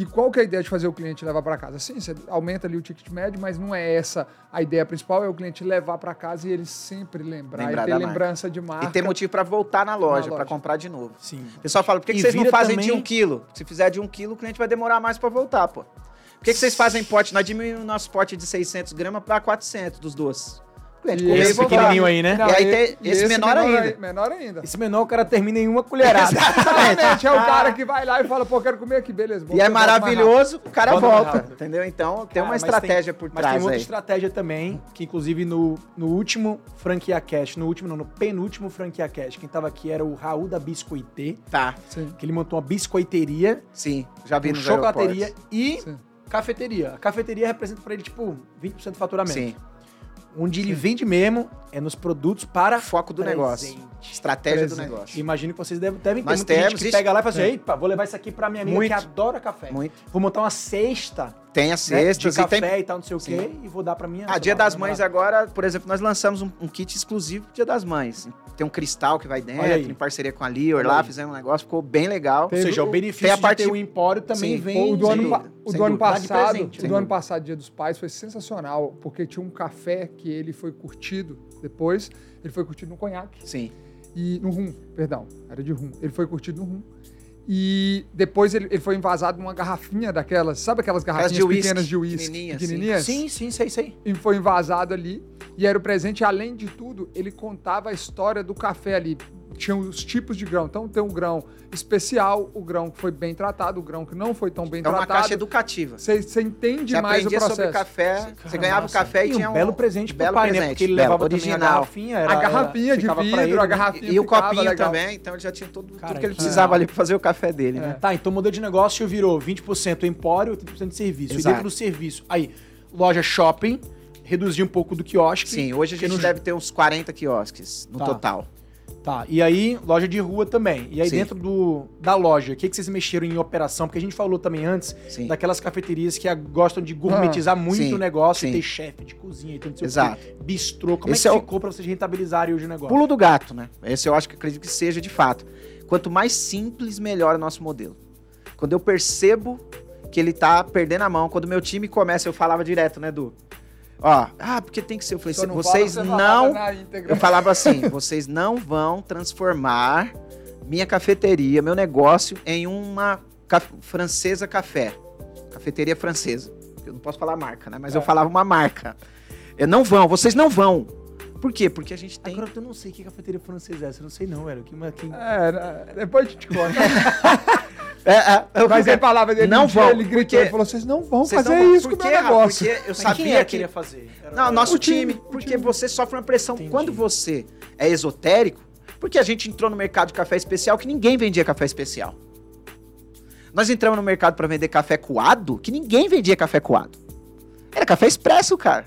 E qual que é a ideia de fazer o cliente levar para casa? Sim, você aumenta ali o ticket médio, mas não é essa a ideia principal, é o cliente levar para casa e ele sempre lembrar, Lembrar e ter da marca. lembrança de marca. E ter motivo para voltar na loja, loja. para comprar de novo. Sim. O pessoal fala, por que, que vocês não fazem de também- um quilo? Se fizer de um quilo, o cliente vai demorar mais para voltar, pô. Por que, que vocês fazem pote? Nós diminuímos o nosso pote de 600 gramas para 400 dos doces. Esse pequenininho aí, né? E aí tem esse menor ainda. aí- menor ainda. Esse menor o cara termina em uma colherada. Exatamente, é o cara que vai lá e fala, pô, quero comer aqui, beleza. E é maravilhoso, o cara Volta entendeu? Então tem Cara, uma mas estratégia tem- por Mas trás tem outra aí. estratégia também, que inclusive no, no último Franquia Cash, no último não, no penúltimo Franquia Cash, quem tava aqui era o Raul da Biscoitê, Tá, Sim. que ele montou uma biscoiteria, sim, já vi nos chocolateria aeroportos. e Sim. cafeteria. A cafeteria representa pra ele, tipo, 20% do faturamento. Sim, Onde ele vende mesmo é nos produtos para foco do presente. negócio. Estratégia do Presente. negócio. Imagino que vocês devem, devem ter muita gente temos que isso. pega lá e fala assim, É. eita, vou levar isso aqui pra minha amiga Muito. que adora café. Muito. Vou montar uma cesta Tem as né, de cestas e café tem... e tal, não sei o quê, e vou dar pra minha... Ah, Dia das. Mães agora, por exemplo, nós lançamos um, um kit exclusivo pro Dia das Mães. Tem um cristal que vai dentro, em parceria com a Lior Olha lá, fizemos um negócio, ficou bem legal. Ou seja, o Tem benefício a de parte- ter o empório também Sim. vem... O do, ano, dúvida, o do ano de passado, presente, o do ano passado, Dia dos Pais, foi sensacional, porque tinha um café que ele foi curtido depois, ele foi curtido no conhaque. Sim. E no rum, perdão, era de rum. Ele foi curtido no rum. E depois ele, ele foi envasado numa garrafinha daquelas, sabe aquelas garrafinhas de pequenas de uísque? pequenininhas, sim. Pequenininhas? Sim, sim, sei, sei. E foi envasado ali. E era o presente. Além de tudo, ele contava a história do café ali. Tinha os tipos de grão. Então tem um grão especial, o grão que foi bem tratado, o grão que não foi tão bem É uma tratado. caixa educativa. Você entende Você mais o processo. sobre café, você ganhava o café e, E tinha um belo presente pro belo pai, né? presente, Porque ele belo, levava também a original. garrafinha. Era, a garrafinha de vidro, ele, a né? garrafinha E o copinho legal. também, então ele já tinha tudo, Cara, tudo que ele precisava legal. ali pra fazer o café dele, né? Tá, então o modelo de negócio virou 20% empório, 80% de serviço. E Exato. dentro do serviço, aí, loja shopping, reduzir um pouco do quiosque. Sim, hoje a gente deve ter uns 40 quiosques no Tá. total. Tá, e aí, loja de rua também. E aí, Sim. dentro do, da loja, o que, que vocês mexeram em operação? Porque a gente falou também antes Sim. daquelas cafeterias que gostam de gourmetizar muito sim, o negócio e sim. ter chefe de cozinha e tudo Exato. Bistrô. Como Esse é é que o- ficou pra vocês rentabilizarem hoje o negócio? Pulo do gato, né? Esse eu acho que acredito que seja de fato. Quanto mais simples, melhor o nosso modelo. Quando eu percebo que ele tá perdendo a mão, quando meu time começa, eu falava direto, né, Du? Ó, ah, porque tem que ser. Eu falei, assim, não vocês fala, não. Eu falava assim, vocês não vão transformar minha cafeteria, meu negócio, em uma ca- francesa café. Cafeteria francesa. Eu não posso falar marca, né? Mas eu É. falava uma marca. Eu não vão, vocês não vão. Por quê? Porque a gente tem. Agora eu não sei que cafeteria francesa é essa. Eu não sei não, velho. Que, que... É, né, depois a gente conta. É, é, eu- Mas falava dele, Não vão, ele gritou, porque- ele falou, vocês não vão Vocês fazer não vão- isso com o meu negócio. Porque eu sabia quem é que que. queria fazer? Era- Não, nosso O time, time, o porque time. você sofre uma pressão. Entendi. Quando você é esotérico, porque a gente entrou no mercado de café especial que ninguém vendia café especial. Nós entramos no mercado para vender café coado, que ninguém vendia café coado. Era café expresso, cara.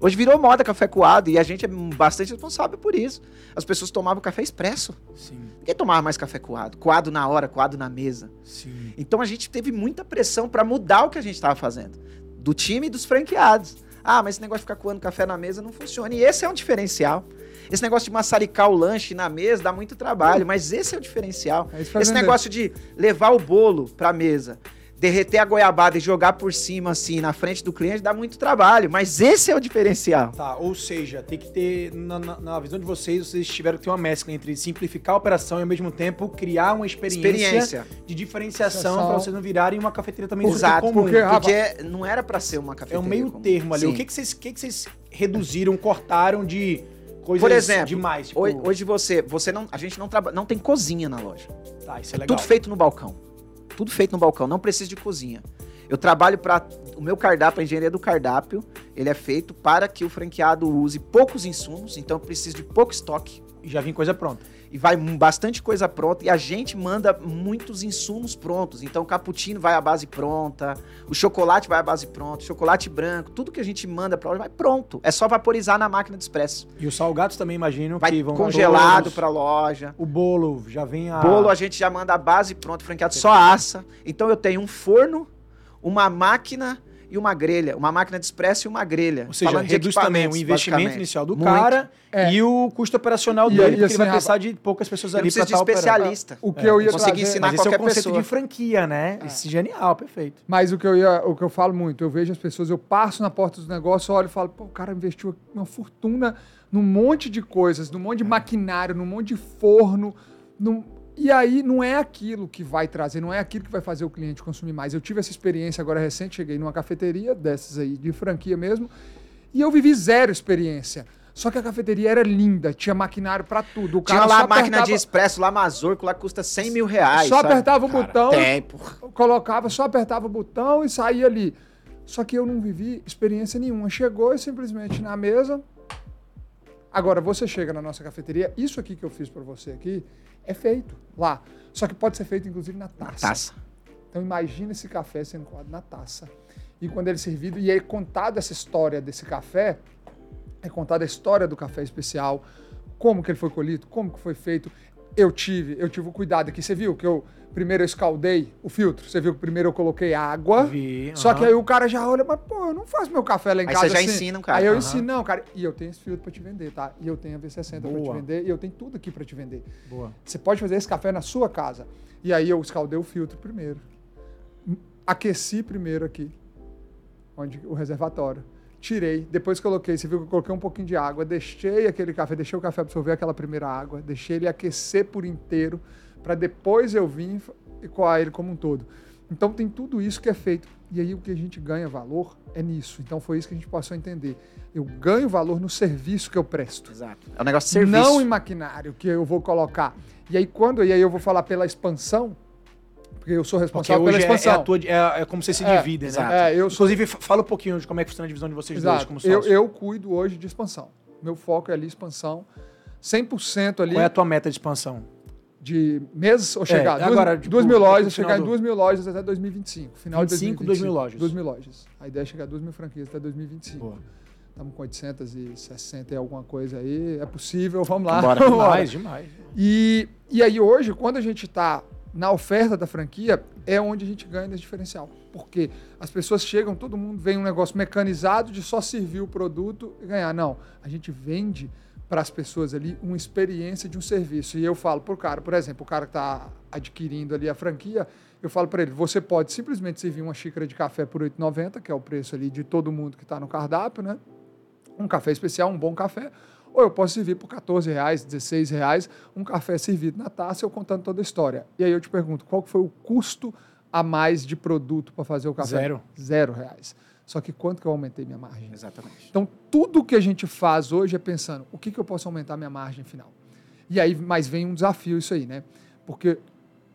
Hoje virou moda café coado e a gente é bastante responsável por isso. As pessoas tomavam café expresso. Sim, Ninguém tomava mais café coado. Coado na hora, coado na mesa. sim. Então a gente teve muita pressão para mudar o que a gente estava fazendo. Do time e dos franqueados. Ah, mas esse negócio de ficar coando café na mesa não funciona. E esse é um diferencial. Esse negócio de maçaricar o lanche na mesa dá muito trabalho, mas esse é o diferencial. É Esse vender. negócio de levar o bolo pra mesa, derreter a goiabada e jogar por cima, assim, na frente do cliente, dá muito trabalho. Mas esse é o diferencial. Tá, ou seja, tem que ter, na, na- na visão de vocês, vocês tiveram que ter uma mescla entre simplificar a operação e ao mesmo tempo criar uma experiência, Experiência. de diferenciação para vocês não virarem uma cafeteria também Exato, comum. porque- Porque não era pra ser uma É cafeteria. um meio comum. termo ali. O Sim. que, que, vocês, o que, que vocês reduziram, cortaram de coisas Por exemplo, demais? Tipo, Hoje, hoje você, você não, a gente não trabalha, não tem cozinha na loja. tá, isso é legal. Tudo feito no balcão. Tudo feito no balcão, não precisa de cozinha. Eu trabalho para o meu cardápio, a engenharia do cardápio, ele é feito para que o franqueado use poucos insumos, então eu preciso de pouco estoque E já vem coisa pronta. E vai bastante coisa pronta e a gente manda muitos insumos prontos. Então o cappuccino vai à base pronta, o chocolate vai à base pronta, o chocolate branco, tudo que a gente manda para loja vai pronto. É só vaporizar na máquina de expresso. E os salgados também, imagino, Vai que vão congelado para loja. O bolo já vem a... Bolo a gente já manda a base pronta, franqueado só assa. Então eu tenho um forno, uma máquina e uma grelha, uma máquina de expresso e uma grelha. Ou seja, reduz também o investimento inicial do Muito. cara É. e o custo operacional E dele, porque assim, ele vai precisar de poucas pessoas ali preciso de operando. especialista. O que eu ia Consegui trazer- ensinar Mas esse é o qualquer conceito pessoa. de franquia, né? Isso é genial, perfeito. Mas o que, eu ia, o que eu falo muito, eu vejo as pessoas, eu passo na porta dos negócios, olho e falo, pô, o cara investiu uma fortuna num monte de coisas, num monte de maquinário, num monte de forno. num- E aí não é aquilo que vai trazer, não é aquilo que vai fazer o cliente consumir mais. Eu tive essa experiência agora recente, cheguei numa cafeteria dessas aí, de franquia mesmo, e eu vivi zero experiência. Só que a cafeteria era linda, tinha maquinário pra tudo. O Tinha cara lá a máquina de expresso, lá Mazorco, lá custa 100 mil reais. Só sabe? apertava o botão. Tem, porra. colocava, só apertava o botão e saía ali. Só que eu não vivi experiência nenhuma. Chegou e simplesmente na mesa. Agora, você chega na nossa cafeteria, isso aqui que eu fiz para você aqui é feito lá. Só que pode ser feito, inclusive, na taça. Taça. Então imagina esse café sendo coado na taça. E quando ele é servido, e é contada essa história desse café, é contada a história do café especial, como que ele foi colhido, como que foi feito. Eu tive, eu tive o cuidado aqui. Você viu que eu primeiro eu escaldei o filtro? Você viu que primeiro eu coloquei água? Vi, Só que aí o cara já olha, mas pô, eu não faço meu café lá em Aí casa você já assim. ensina um cara. Aí eu ensino, não, cara. E eu tenho esse filtro pra te vender, tá? E eu tenho a V60 pra te Boa. vender. E eu tenho tudo aqui pra te vender. Boa. Você pode fazer esse café na sua casa. E aí eu escaldei o filtro primeiro. Aqueci primeiro aqui, onde o reservatório. Tirei, depois coloquei, você viu que eu coloquei um pouquinho de água, deixei aquele café, deixei o café absorver aquela primeira água, deixei ele aquecer por inteiro, para depois eu vir e coar ele como um todo. Então tem tudo isso que é feito. E aí o que a gente ganha valor é nisso. Então foi isso que a gente passou a entender. Eu ganho valor no serviço que eu presto. Exato. É um negócio de serviço. Não em maquinário que eu vou colocar. E aí, quando e aí eu vou falar pela expansão, porque eu sou Porque responsável hoje pela é, é, expansão. a tua, é, é como você se É, divide, né? exato. É, eu sou, Inclusive, fa- fala um pouquinho de como é que funciona a divisão de vocês dois exato. como Eu, sócios. eu cuido hoje de expansão. Meu foco é ali expansão. 100% ali Qual é a tua meta de expansão? De meses ou chegar. É, duas, agora, tipo, duas mil lojas, chegar em do- duas mil lojas até 2025. Final 25, de 2 mil lojas. 2 mil lojas. A ideia é chegar a 2 mil franquias até 2025. Boa. Estamos com 860 e alguma coisa aí. É possível, vamos lá. Vambora. vamos lá. Demais, demais. E, e aí hoje, quando a gente está na oferta da franquia, é onde a gente ganha esse diferencial. Porque as pessoas chegam, todo mundo vem um negócio mecanizado de só servir o produto e ganhar. Não, a gente vende para as pessoas ali uma experiência de um serviço. E eu falo pro cara, por exemplo, o cara que está adquirindo ali a franquia, eu falo para ele, você pode simplesmente servir uma xícara de café por R$ 8,90, que é o preço ali de todo mundo que está no cardápio, né? um café especial, um bom café, ou eu posso servir por 14 reais, 16 reais, um café servido na taça, eu contando toda a história. E aí eu te pergunto, qual foi o custo a mais de produto para fazer o café? Zero. Zero reais. Só que quanto que eu aumentei minha margem? Exatamente. Então, tudo que a gente faz hoje é pensando, o que, que eu posso aumentar minha margem final? E aí, mas vem um desafio isso aí, né? Porque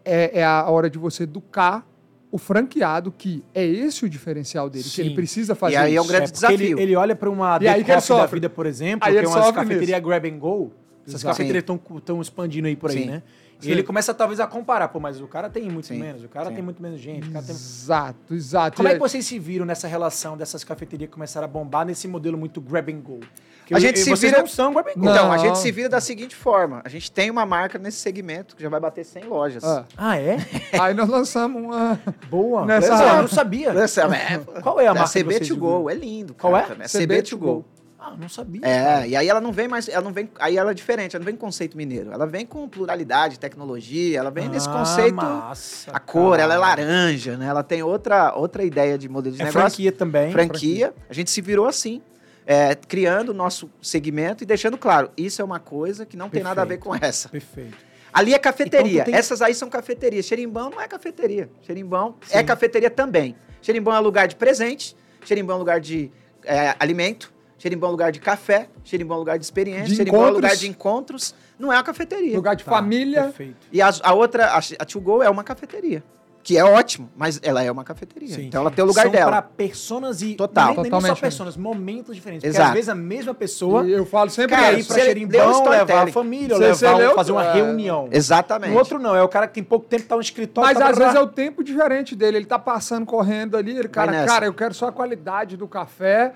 é, é a hora de você educar o franqueado que é esse o diferencial dele, que Sim. ele precisa fazer E aí é um isso. grande ele, desafio. ele olha para uma E aí que ele Decoff da sofre. vida, por exemplo, Aí que é ele uma sofre cafeteria nisso. grab and go. Essas cafeterias estão expandindo aí por aí, Sim. né? E ele começa talvez a comparar, pô, mas o cara tem muito Sim. menos, o cara Sim. tem muito menos gente, o cara tem... Exato, exato. Como é que vocês se viram nessa relação dessas cafeterias que começaram a bombar nesse modelo muito grab and go? Porque A gente eu- se vira- não são grab and go. Não. Então, a gente se vira da seguinte forma: a gente tem uma marca nesse segmento que já vai bater 100 lojas. Ah, Ah, é? aí nós lançamos uma. Boa. Nessa- eu não sabia. É, Qual é a da marca que CB vocês to Go, é lindo. Qual cara, é? né? CB CB to Go. Ah, não sabia. É, e aí ela não vem mais, ela não vem, aí ela é diferente, ela não vem com conceito mineiro, ela vem com pluralidade, tecnologia, ela vem nesse Ah, conceito, massa, a cor, cara. ela é laranja, né? Ela tem outra, outra ideia de modelo de É negócio. franquia também. franquia, a gente se virou assim, é, criando o nosso segmento e deixando claro, isso é uma coisa que não tem nada a ver com essa. Perfeito. Ali é cafeteria, Então, tem- essas aí são cafeterias. Xerimbão não é cafeteria, xerimbão é Sim. cafeteria também. Xerimbão é lugar de presente, xerimbão é lugar de é, alimento, xerimbão é lugar de café, xerimbão é lugar de experiência, De xerimbão é encontros. lugar de encontros, não é uma cafeteria. Lugar de Tá, família. Perfeito. E a, a outra, a, a To Go é uma cafeteria, que é ótimo, mas ela é uma cafeteria. Sim. Então ela tem o lugar São dela. para personas e Total. nem, nem só personas, momentos diferentes. Porque Exato. às vezes a mesma pessoa E eu falo sempre quer ir isso. pra você deu xerimbão, levar a família, Você- você levar, um- leu? fazer uma É. reunião. Exatamente. No outro não, é o cara que tem pouco tempo, tá no escritório. Mas tá às vezes é o tempo diferente dele. Ele tá passando, correndo ali. Ele, cara, cara, eu quero só a qualidade do café.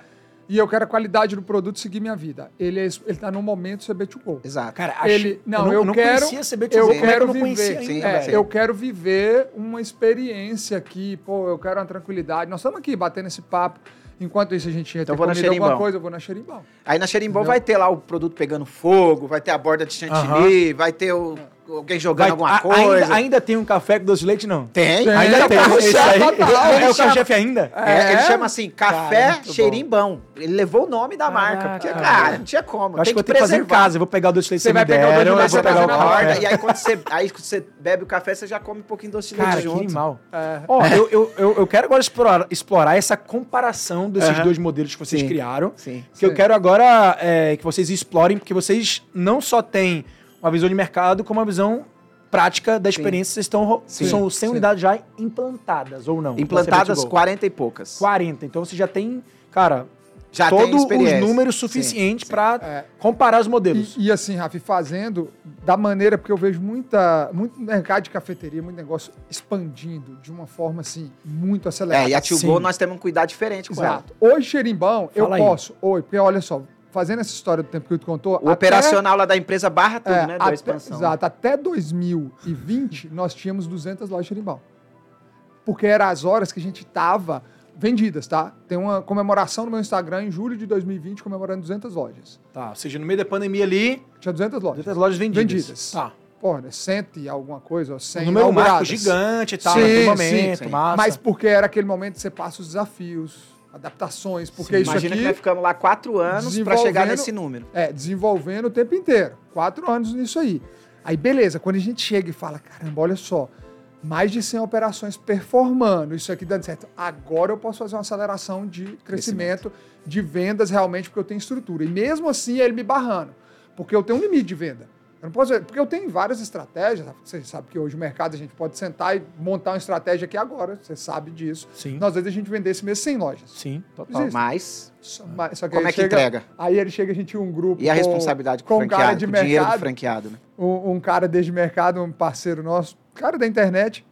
E eu quero a qualidade do produto seguir minha vida. Ele, é, ele tá no momento CB2Go. Exato. Cara, acho- Ele, não, eu, não quero, conhecia CB2Go, eu é quero eu não viver, Sim, é, eu quero viver uma experiência aqui, pô, eu quero uma tranquilidade. Nós estamos aqui batendo esse papo. Enquanto isso a gente ia Então ter comido alguma coisa, eu vou na Xerimbão. Aí na Entendeu? vai ter lá o produto pegando fogo, vai ter a borda de chantilly, vai ter o, alguém jogando Vai- alguma a- coisa. Ainda, ainda tem um café com doce de leite, não? Tem. Tem. Ainda é o tem. carro-chefe Esse aí, total, é, ele o chama- carro-chefe ainda? É, ele É? chama assim, café Cara, xerimbão. Ele levou o nome da marca, porque, cara, não tinha como. Eu acho tem que que ter que fazer em casa. Eu vou pegar o doce de leite Você que vai pegar o doce de leite, eu você vai pegar na. Borda, e aí quando você, aí quando você bebe o café, você já come um pouquinho de doce de leite Cara, que junto. animal. É. Ó, eu, eu, eu, eu quero agora explorar, explorar essa comparação desses dois modelos que vocês criaram. Sim. Que eu quero agora é, que vocês explorem, porque vocês não só têm uma visão de mercado, como uma visão prática da experiência. Vocês estão Sim. são 100 Sim. unidades já implantadas, ou não? Implantadas Da CBT Go? 40 e poucas. 40. Então você já tem, cara, Já todos os números Sim. suficientes para É. comparar os modelos. E, e assim, Rafi, fazendo da maneira, porque eu vejo muita, muito mercado de cafeteria, muito negócio expandindo de uma forma assim, muito acelerada. É, e a Tio Sim. Go nós temos um cuidado diferente com ela. Exato. Hoje, Xerimbão, eu Fala aí. posso. Oi, porque olha só, fazendo essa história do tempo que eu te contou. O operacional lá da empresa barra tudo, é, né? Da até- expansão. Exato. Até 2020, nós tínhamos 200 lojas Xerimbão. Porque eram as horas que a gente tava vendidas, tá? Tem uma comemoração no meu Instagram em julho de 2020, comemorando 200 lojas. Tá, ou seja, no meio da pandemia ali, Tinha 200 lojas. 200 lojas vendidas. Vendidas. Tá. Porra, cento e alguma coisa, ou 100 Um número marco gigante e tal, Sim, naquele sim, momento, sim. massa. Mas porque era aquele momento que você passa os desafios, adaptações, porque Sim. isso Imagina aqui que nós ficamos lá quatro anos para chegar nesse número. é desenvolvendo o tempo inteiro. Quatro anos nisso aí. Aí, beleza, quando a gente chega e fala, caramba, olha só, mais de 100 operações performando, isso aqui dando certo. Agora eu posso fazer uma aceleração de crescimento, de vendas realmente, porque eu tenho estrutura. E mesmo assim, ele me barrando, porque eu tenho um limite de venda. Eu não posso, porque eu tenho várias estratégias. Você sabe que hoje o mercado a gente pode sentar e montar uma estratégia aqui agora. Você sabe disso. Sim. Nós, às vezes a gente vender esse mês 100 lojas. Sim, total. Existe. Mas, Só, mas- só que como é que chega- entrega? Aí ele chega, a gente tinha um grupo. E a com- responsabilidade com, com o cara de com o dinheiro do mercado, franqueado, né? um, um cara desde mercado, um parceiro nosso, cara da internet,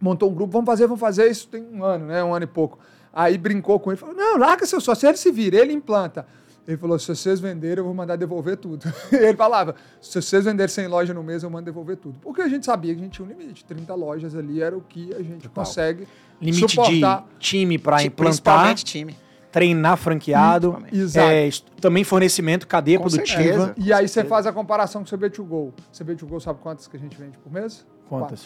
montou um grupo, vamos fazer, vamos fazer, isso tem um ano, né? Um ano e pouco. Aí brincou com ele, falou, não, larga seu sócio, ele se vira, ele implanta. Ele falou, se vocês venderem, eu vou mandar devolver tudo. ele falava, se vocês venderem 100 lojas no mês, eu mando devolver tudo. Porque a gente sabia que a gente tinha um limite, 30 lojas ali era o que a gente Total. consegue Limite suportar. de time para implantar, Principalmente time. treinar franqueado, Principalmente. Exato. é, também fornecimento, cadeia Com produtiva. certeza. E aí você certeza. faz a comparação com o CB2Go. CB2Go sabe quantas que a gente vende por mês? Quantas?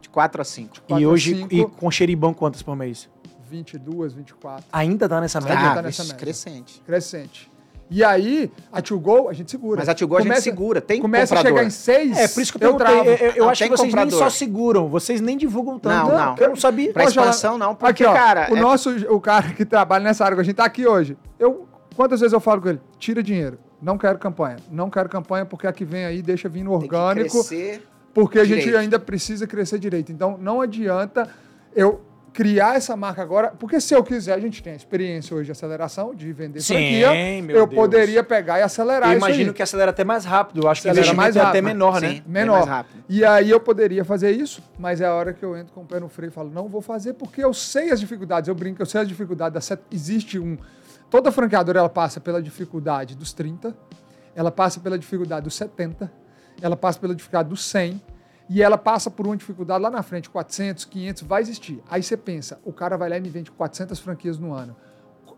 De 4 a 5. E Quatro a hoje, cinco. e com xeribão, quantas por mês? 22, 24. Ainda tá nessa média? Ainda Ah, tá nessa média. crescente. Crescente. E aí, a Tio Go, a gente segura. Mas a Tio Go a gente segura, tem Começa comprador. a chegar em seis, É, por isso que eu eu travo. Eu, eu Não, acho que vocês nem comprador. só seguram, vocês nem divulgam tanto. Não, não. Eu não sabia. Pra expansão não, porque, aqui, ó, cara... o é- nosso, o cara que trabalha nessa área, a gente tá aqui hoje. Eu, quantas vezes eu falo com ele? Tira dinheiro. Não quero campanha. Não quero campanha porque a que vem aí deixa vir no tem que orgânico. crescer. Porque a gente direito. ainda precisa crescer direito. Então, não adianta eu criar essa marca agora, porque se eu quiser, a gente tem a experiência hoje de aceleração, de vender Sim, franquia, meu eu Deus. poderia pegar e acelerar Eu isso imagino aí. que acelera até mais rápido. Acho que o Acelera mais é até rápido. menor, né? Sim, bem Menor. mais rápido. E aí eu poderia fazer isso, mas é a hora que eu entro com o pé no freio e falo, não vou fazer porque eu sei as dificuldades. Eu brinco, eu sei as dificuldades. Da set... Existe um... Toda franqueadora, ela passa pela dificuldade dos 30, ela passa pela dificuldade dos 70, ela passa pela dificuldade dos 100, e ela passa por uma dificuldade lá na frente, 400, 500, vai existir. Aí você pensa, o cara vai lá e me vende 400 franquias no ano.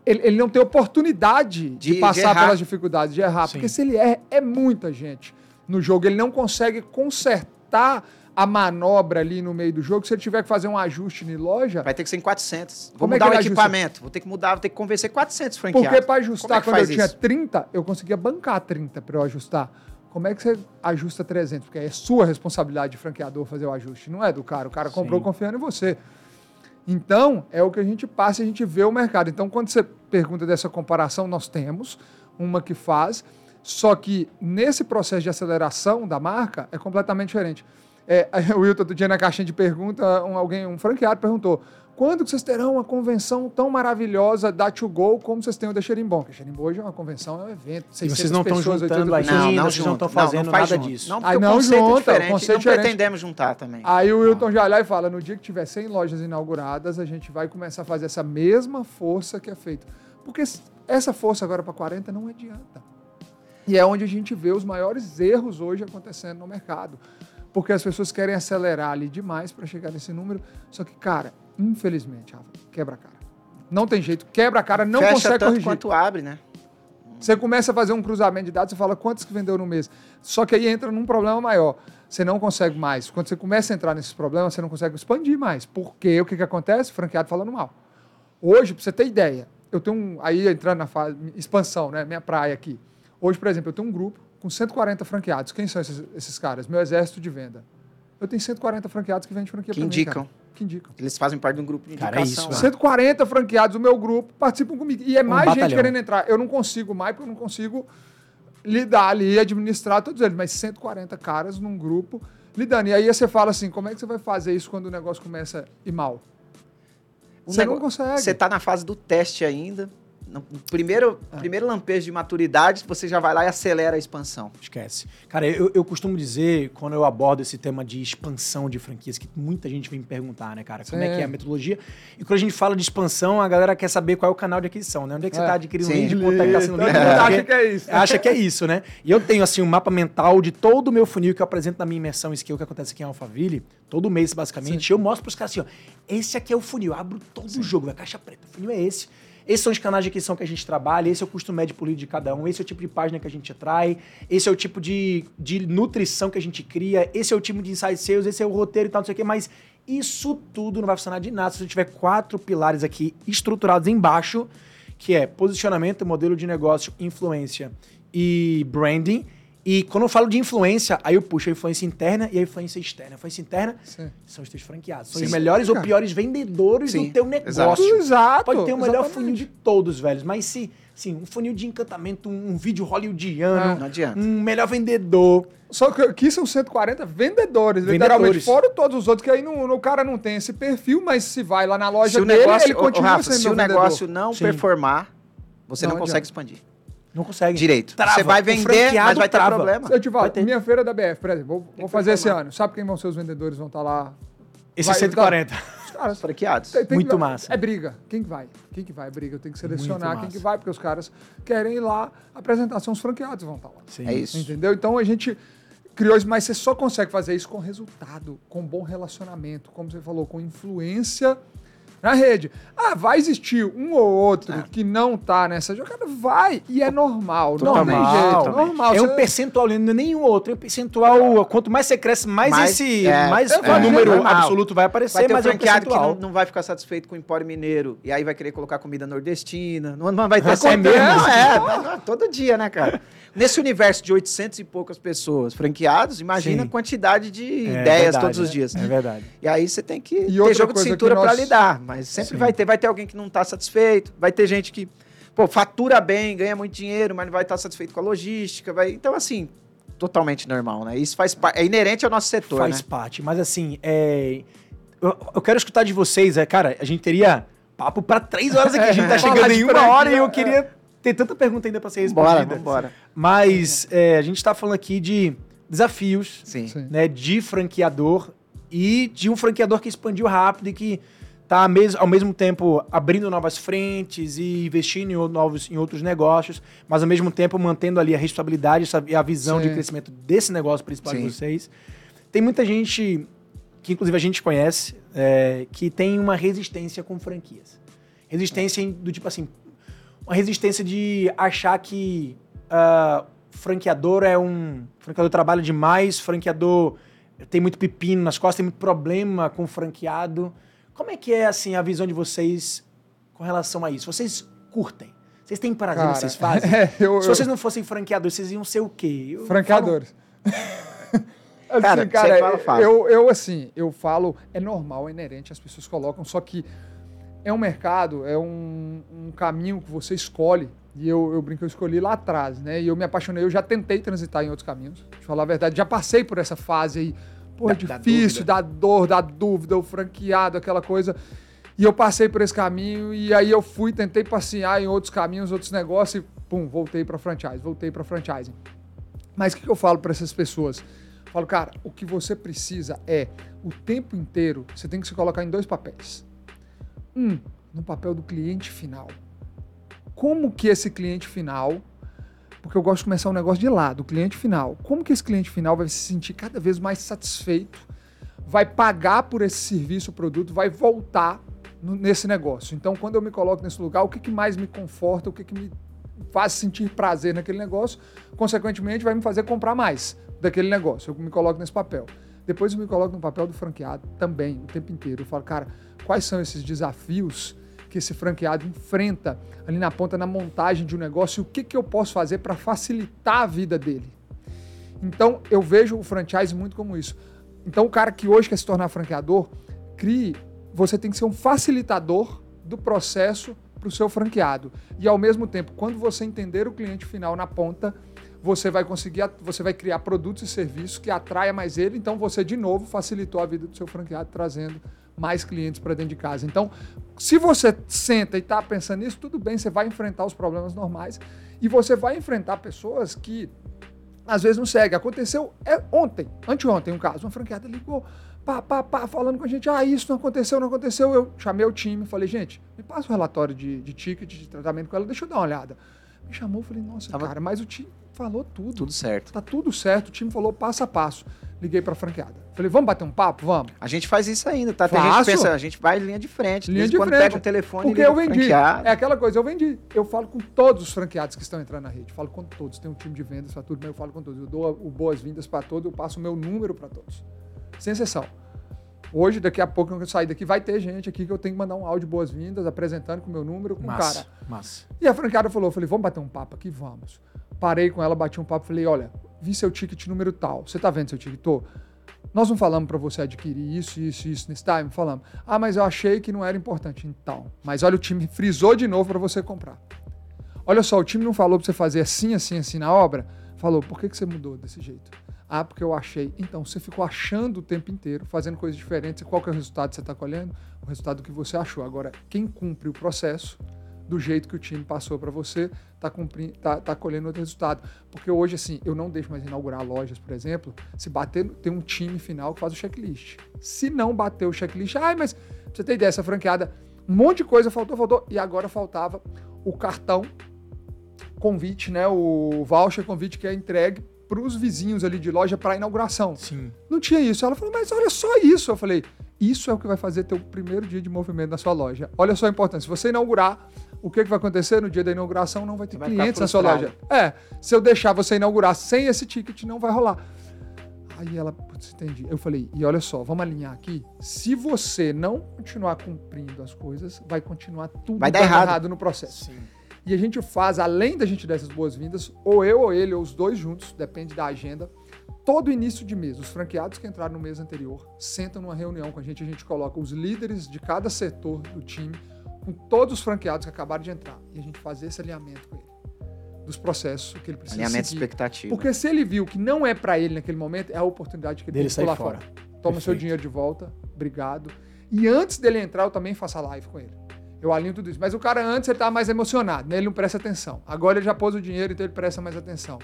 Ele, ele não tem oportunidade de, De- de passar errar. pelas dificuldades, de errar. Sim. Porque se ele erra, é muita gente no jogo. Ele não consegue consertar a manobra ali no meio do jogo. Se ele tiver que fazer um ajuste em loja, Vai ter que ser em 400. Vou Como é mudar que o ajusta? equipamento. Vou ter que mudar, vou ter que convencer 400 franqueados. porque para Como ajustar, é quando eu faz tinha isso? 30, eu conseguia bancar 30 para eu ajustar. Como é que você ajusta 300? Porque é sua responsabilidade de franqueador fazer o ajuste, não é do cara. O cara comprou Sim. confiando em você. Então, é o que a gente passa e a gente vê o mercado. Então, quando você pergunta dessa comparação, nós temos uma que faz, só que nesse processo de aceleração da marca é completamente diferente. É, o Wilton, outro dia na caixinha de pergunta, um, alguém, um franqueado perguntou: quando que vocês terão uma convenção tão maravilhosa da To Go como vocês têm o da Xerimbom? Porque Xerimbom hoje é uma convenção, é um evento. E vocês 600 não estão pessoas, 80 juntando ainda, vocês não estão fazendo faz nada junto. disso. Não, Aí porque não o conceito junta, é o diferente. conceito não é diferente. pretendemos juntar também. Aí o Wilton já olha e fala: no dia que tiver 100 lojas inauguradas, a gente vai começar a fazer essa mesma força que é feita. Porque Essa força agora para 40 não adianta. E é onde a gente vê os maiores erros hoje acontecendo no mercado. Porque as pessoas querem acelerar ali demais para chegar nesse número. Só que, cara, infelizmente, Rafa, quebra a cara. Não tem jeito, quebra a cara, não Fecha consegue tanto corrigir. quanto abre, né? Você começa a fazer um cruzamento de dados, você fala quantos que vendeu no mês. Só que aí entra num problema maior. Você não consegue mais. Quando você começa a entrar nesses problemas, você não consegue expandir mais. Porque o que, que acontece? Franqueado falando mal. Hoje, para você ter ideia, eu tenho um. Aí entrando na fase. Expansão, né? Minha praia aqui. Hoje, por exemplo, eu tenho um grupo com 140 franqueados. Quem são esses, esses caras? Meu exército de venda. Eu tenho 140 franqueados que vendem franquia Que mim, indicam. Que indicam. Eles fazem parte de um grupo de Cara, é indicação. isso, né? 140 franqueados do meu grupo participam comigo. E é mais gente batalhão. querendo entrar. Eu não consigo mais, porque eu não consigo lidar ali, administrar todos eles. Mas 140 caras num grupo lidando. E aí você fala assim, como é que você vai fazer isso quando o negócio começa a ir mal? O Você não consegue. Você tá na fase do teste ainda. No primeiro, É. primeiro lampejo de maturidade, você já vai lá e acelera a expansão. Esquece. Cara, eu, eu costumo dizer, quando eu abordo esse tema de expansão de franquias, que muita gente vem me perguntar, né, cara? Como é Sim. que é a metodologia? E quando a gente fala de expansão, a galera quer saber qual é o canal de aquisição, né? Onde é que você É. tá adquirindo Sim. lead, quanto é que tá sendo lead, acha que é isso. Acha que é isso, né? E eu tenho, assim, um mapa mental de todo o meu funil que eu apresento na minha imersão skill que acontece aqui em Alphaville, todo mês, basicamente. Eu mostro pros caras assim, ó, esse aqui é o funil, eu abro todo o jogo, a caixa preta, o funil é esse. Esses são os canais de aquisição que a gente trabalha, esse é o custo médio por lead de cada um, esse é o tipo de página que a gente atrai, esse é o tipo de, de nutrição que a gente cria, esse é o tipo de inside sales, esse é o roteiro e tal, não sei o quê, mas isso tudo não vai funcionar de nada se você tiver quatro pilares aqui estruturados embaixo, que é posicionamento, modelo de negócio, influência e branding. E quando eu falo de influência, aí eu puxo a influência interna e a influência externa. A influência interna Sim. são os teus franqueados. São Sim. os melhores ou piores vendedores Sim, do teu negócio. exato. Exato, Pode ter o melhor exatamente. funil de todos, velhos. Mas se, sim, um funil de encantamento, um, vídeo hollywoodiano, Não adianta. um melhor vendedor. Só que aqui são 140 vendedores, Vendedores. literalmente. Fora todos os outros, que aí não, o cara não tem esse perfil, mas se vai lá na loja Se o dele, negócio, ele continua Rafa, sendo se o vendedor. negócio não Sim. performar, você Não não, consegue expandir. Não consegue. Direito. Trava. Você vai vender, mas vai ter trava. problema. Eu te falo, minha feira da BF, por exemplo, vou, vou fazer esse ano. Sabe quem vão ser os vendedores? Vão estar lá. Esse Vai, 140. Os caras. Franqueados. Tem- tem Muito que- massa. É briga. Quem que vai? Quem que vai? É briga. Eu tenho que selecionar quem que vai, porque os caras querem ir lá. A apresentação, os franqueados vão estar lá. Sim. É isso. Entendeu? Então a gente criou isso, mas você só consegue fazer isso com resultado, com bom relacionamento, como você falou, com influência na rede. Ah, vai existir um ou outro É. que não tá nessa jogada? Vai, e é normal, não tem Normal. jeito, Totalmente. normal. É um percentual, não é nenhum outro. É um percentual. Quanto mais você cresce, mais, Mais- esse. é, mais é, o número normal. absoluto vai aparecer, Vai ter um mas é um que não, não vai ficar satisfeito com o empório mineiro. E aí vai querer colocar comida nordestina. Não, não vai ter Acontece. sempre. Não, é, todo dia, né, cara? Nesse universo de 800 e poucas pessoas franqueados, imagina Sim. a quantidade de É ideias verdade, todos os dias. É verdade. E aí você tem que E ter jogo de cintura nós- pra lidar. Mas sempre Sim. vai ter. Vai ter alguém que não tá satisfeito. Vai ter gente que, pô, fatura bem, ganha muito dinheiro, mas não vai estar satisfeito com a logística. Vai... Então, assim, totalmente normal, né? Isso faz parte. É inerente ao nosso setor, Faz né? parte. Mas assim, é... eu, eu quero escutar de vocês, é, cara, a gente teria papo pra três horas aqui. A gente tá Falar chegando em uma hora e eu é. queria ter tanta pergunta ainda pra ser Bora, respondida. Mas é, a gente tá falando aqui de desafios, Sim. Né, de franqueador e de um franqueador que expandiu rápido e que tá mes- ao mesmo tempo abrindo novas frentes e investindo em, novos, em outros negócios, mas ao mesmo tempo mantendo ali a responsabilidade e a visão de Sim. crescimento desse negócio principal de Sim. vocês. Tem muita gente, que inclusive a gente conhece, é, que tem uma resistência com franquias. Resistência do tipo assim, uma resistência de achar que ah, franqueador é um. Franqueador trabalha demais, franqueador tem muito pepino nas costas, tem muito problema com o franqueado. Como é que é assim a visão de vocês com relação a isso? Vocês curtem? Vocês têm prazer no Cara, que vocês fazem? é, eu- Se vocês não fossem franqueadores, vocês iam ser o quê? Eu Franqueadores. assim, Cara, cara, fala, fala. Eu, eu, assim, eu falo, é normal, é inerente, as pessoas colocam, só que é um mercado, é um, um caminho que você escolhe, e eu, eu brinco, eu escolhi lá atrás, né? E eu me apaixonei, eu já tentei transitar em outros caminhos, de falar a verdade, já passei por essa fase aí, pô, é Da- da difícil, dúvida. da dor, da dúvida, o franqueado, aquela coisa. E eu passei por esse caminho, e aí eu fui, tentei passear em outros caminhos, outros negócios, e pum, voltei para franchise, voltei para franchising. Mas o que, que eu falo para essas pessoas? Eu falo, cara, o que você precisa é, o tempo inteiro, você tem que se colocar em dois papéis. Um, no papel do cliente final. Como que esse cliente final, porque eu gosto de começar um negócio de lá, do cliente final, como que esse cliente final vai se sentir cada vez mais satisfeito, vai pagar por esse serviço produto, vai voltar no, nesse negócio. Então, quando eu me coloco nesse lugar, o que, que mais me conforta, o que, que me faz sentir prazer naquele negócio, consequentemente vai me fazer comprar mais daquele negócio. Eu me coloco nesse papel. Depois eu me coloco no papel do franqueado também, o tempo inteiro. Eu falo, cara, quais são esses desafios que esse franqueado enfrenta ali na ponta, na montagem de um negócio, e o que, que eu posso fazer para facilitar a vida dele? Então, eu vejo o franchise muito como isso. Então, o cara que hoje quer se tornar franqueador, crie, você tem que ser um facilitador do processo para o seu franqueado. E ao mesmo tempo, quando você entender o cliente final na ponta, você vai conseguir, você vai criar produtos e serviços que atraia mais ele, então você de novo facilitou a vida do seu franqueado trazendo mais clientes para dentro de casa. Então, se você senta e está pensando nisso, tudo bem, você vai enfrentar os problemas normais e você vai enfrentar pessoas que às vezes não seguem. Aconteceu é, ontem, anteontem, um caso, uma franqueada ligou, pá, pá, pá, falando com a gente, ah, isso não aconteceu, não aconteceu. Eu chamei o time, falei, gente, me passa o relatório de, de ticket, de tratamento com ela, deixa eu dar uma olhada. Me chamou, falei, nossa, Tava... cara, mas o time falou tudo. Tudo certo. Tá tudo certo, o time falou passo a passo. Liguei pra franqueada. Falei, vamos bater um papo? Vamos. A gente faz isso ainda, tá? Tem gente que pensa, a gente vai linha de frente. Linha de quando frente. pega um telefone Porque eu vendi. É aquela coisa, eu vendi. Eu falo com todos os franqueados que estão entrando na rede. Falo com todos. Tem um time de vendas para tudo, mas eu falo com todos. Eu dou o boas-vindas para todos, eu passo o meu número para todos. Sem exceção. Hoje, daqui a pouco, quando eu sair daqui, vai ter gente aqui que eu tenho que mandar um áudio boas-vindas, apresentando com o meu número, com o cara. Massa. E a franqueada falou, eu falei, vamos bater um papo aqui? Vamos. Parei com ela, bati um papo, falei, olha, vi seu ticket número tal. Você tá vendo seu ticket? Tô. Nós não falamos para você adquirir isso, isso, isso nesse time? Falamos. Ah, mas eu achei que não era importante. Então. Mas olha, o time frisou de novo para você comprar. Olha só, o time não falou para você fazer assim, assim, assim na obra? Falou, por que, que você mudou desse jeito? Ah, porque eu achei. Então, você ficou achando o tempo inteiro, fazendo coisas diferentes. E qual que é o resultado que você está colhendo? O resultado que você achou. Agora, quem cumpre o processo do jeito que o time passou para você, está tá, tá colhendo outro resultado. Porque hoje, assim, eu não deixo mais inaugurar lojas, por exemplo, se bater, tem um time final que faz o checklist. Se não bater o checklist, ai, mas você tem ideia, essa franqueada, um monte de coisa faltou, faltou, e agora faltava o cartão convite, né? O voucher convite que é entregue para os vizinhos ali de loja para inauguração. Sim. Não tinha isso. Ela falou, mas olha só isso. Eu falei, isso é o que vai fazer teu primeiro dia de movimento na sua loja. Olha só a importância. Se você inaugurar, o que, que vai acontecer no dia da inauguração? Não vai ter vai clientes na sua loja. É, se eu deixar você inaugurar sem esse ticket, não vai rolar. Aí ela, putz, entendi. Eu falei, e olha só, vamos alinhar aqui. Se você não continuar cumprindo as coisas, vai continuar tudo vai dar errado. errado no processo. Sim. E a gente faz, além da gente dar essas boas-vindas, ou eu ou ele, ou os dois juntos, depende da agenda, todo início de mês, os franqueados que entraram no mês anterior sentam numa reunião com a gente, a gente coloca os líderes de cada setor do time, com todos os franqueados que acabaram de entrar, e a gente faz esse alinhamento com ele dos processos que ele precisa Alinhamento seguir. expectativa. Porque se ele viu que não é para ele naquele momento, é a oportunidade que ele Dele tem que pular sair fora. fora. Toma Perfeito. seu dinheiro de volta, obrigado. E antes dele entrar, eu também faço a live com ele. Eu alinho tudo isso. Mas o cara antes ele estava mais emocionado, né? Ele não presta atenção. Agora ele já pôs o dinheiro, então ele presta mais atenção.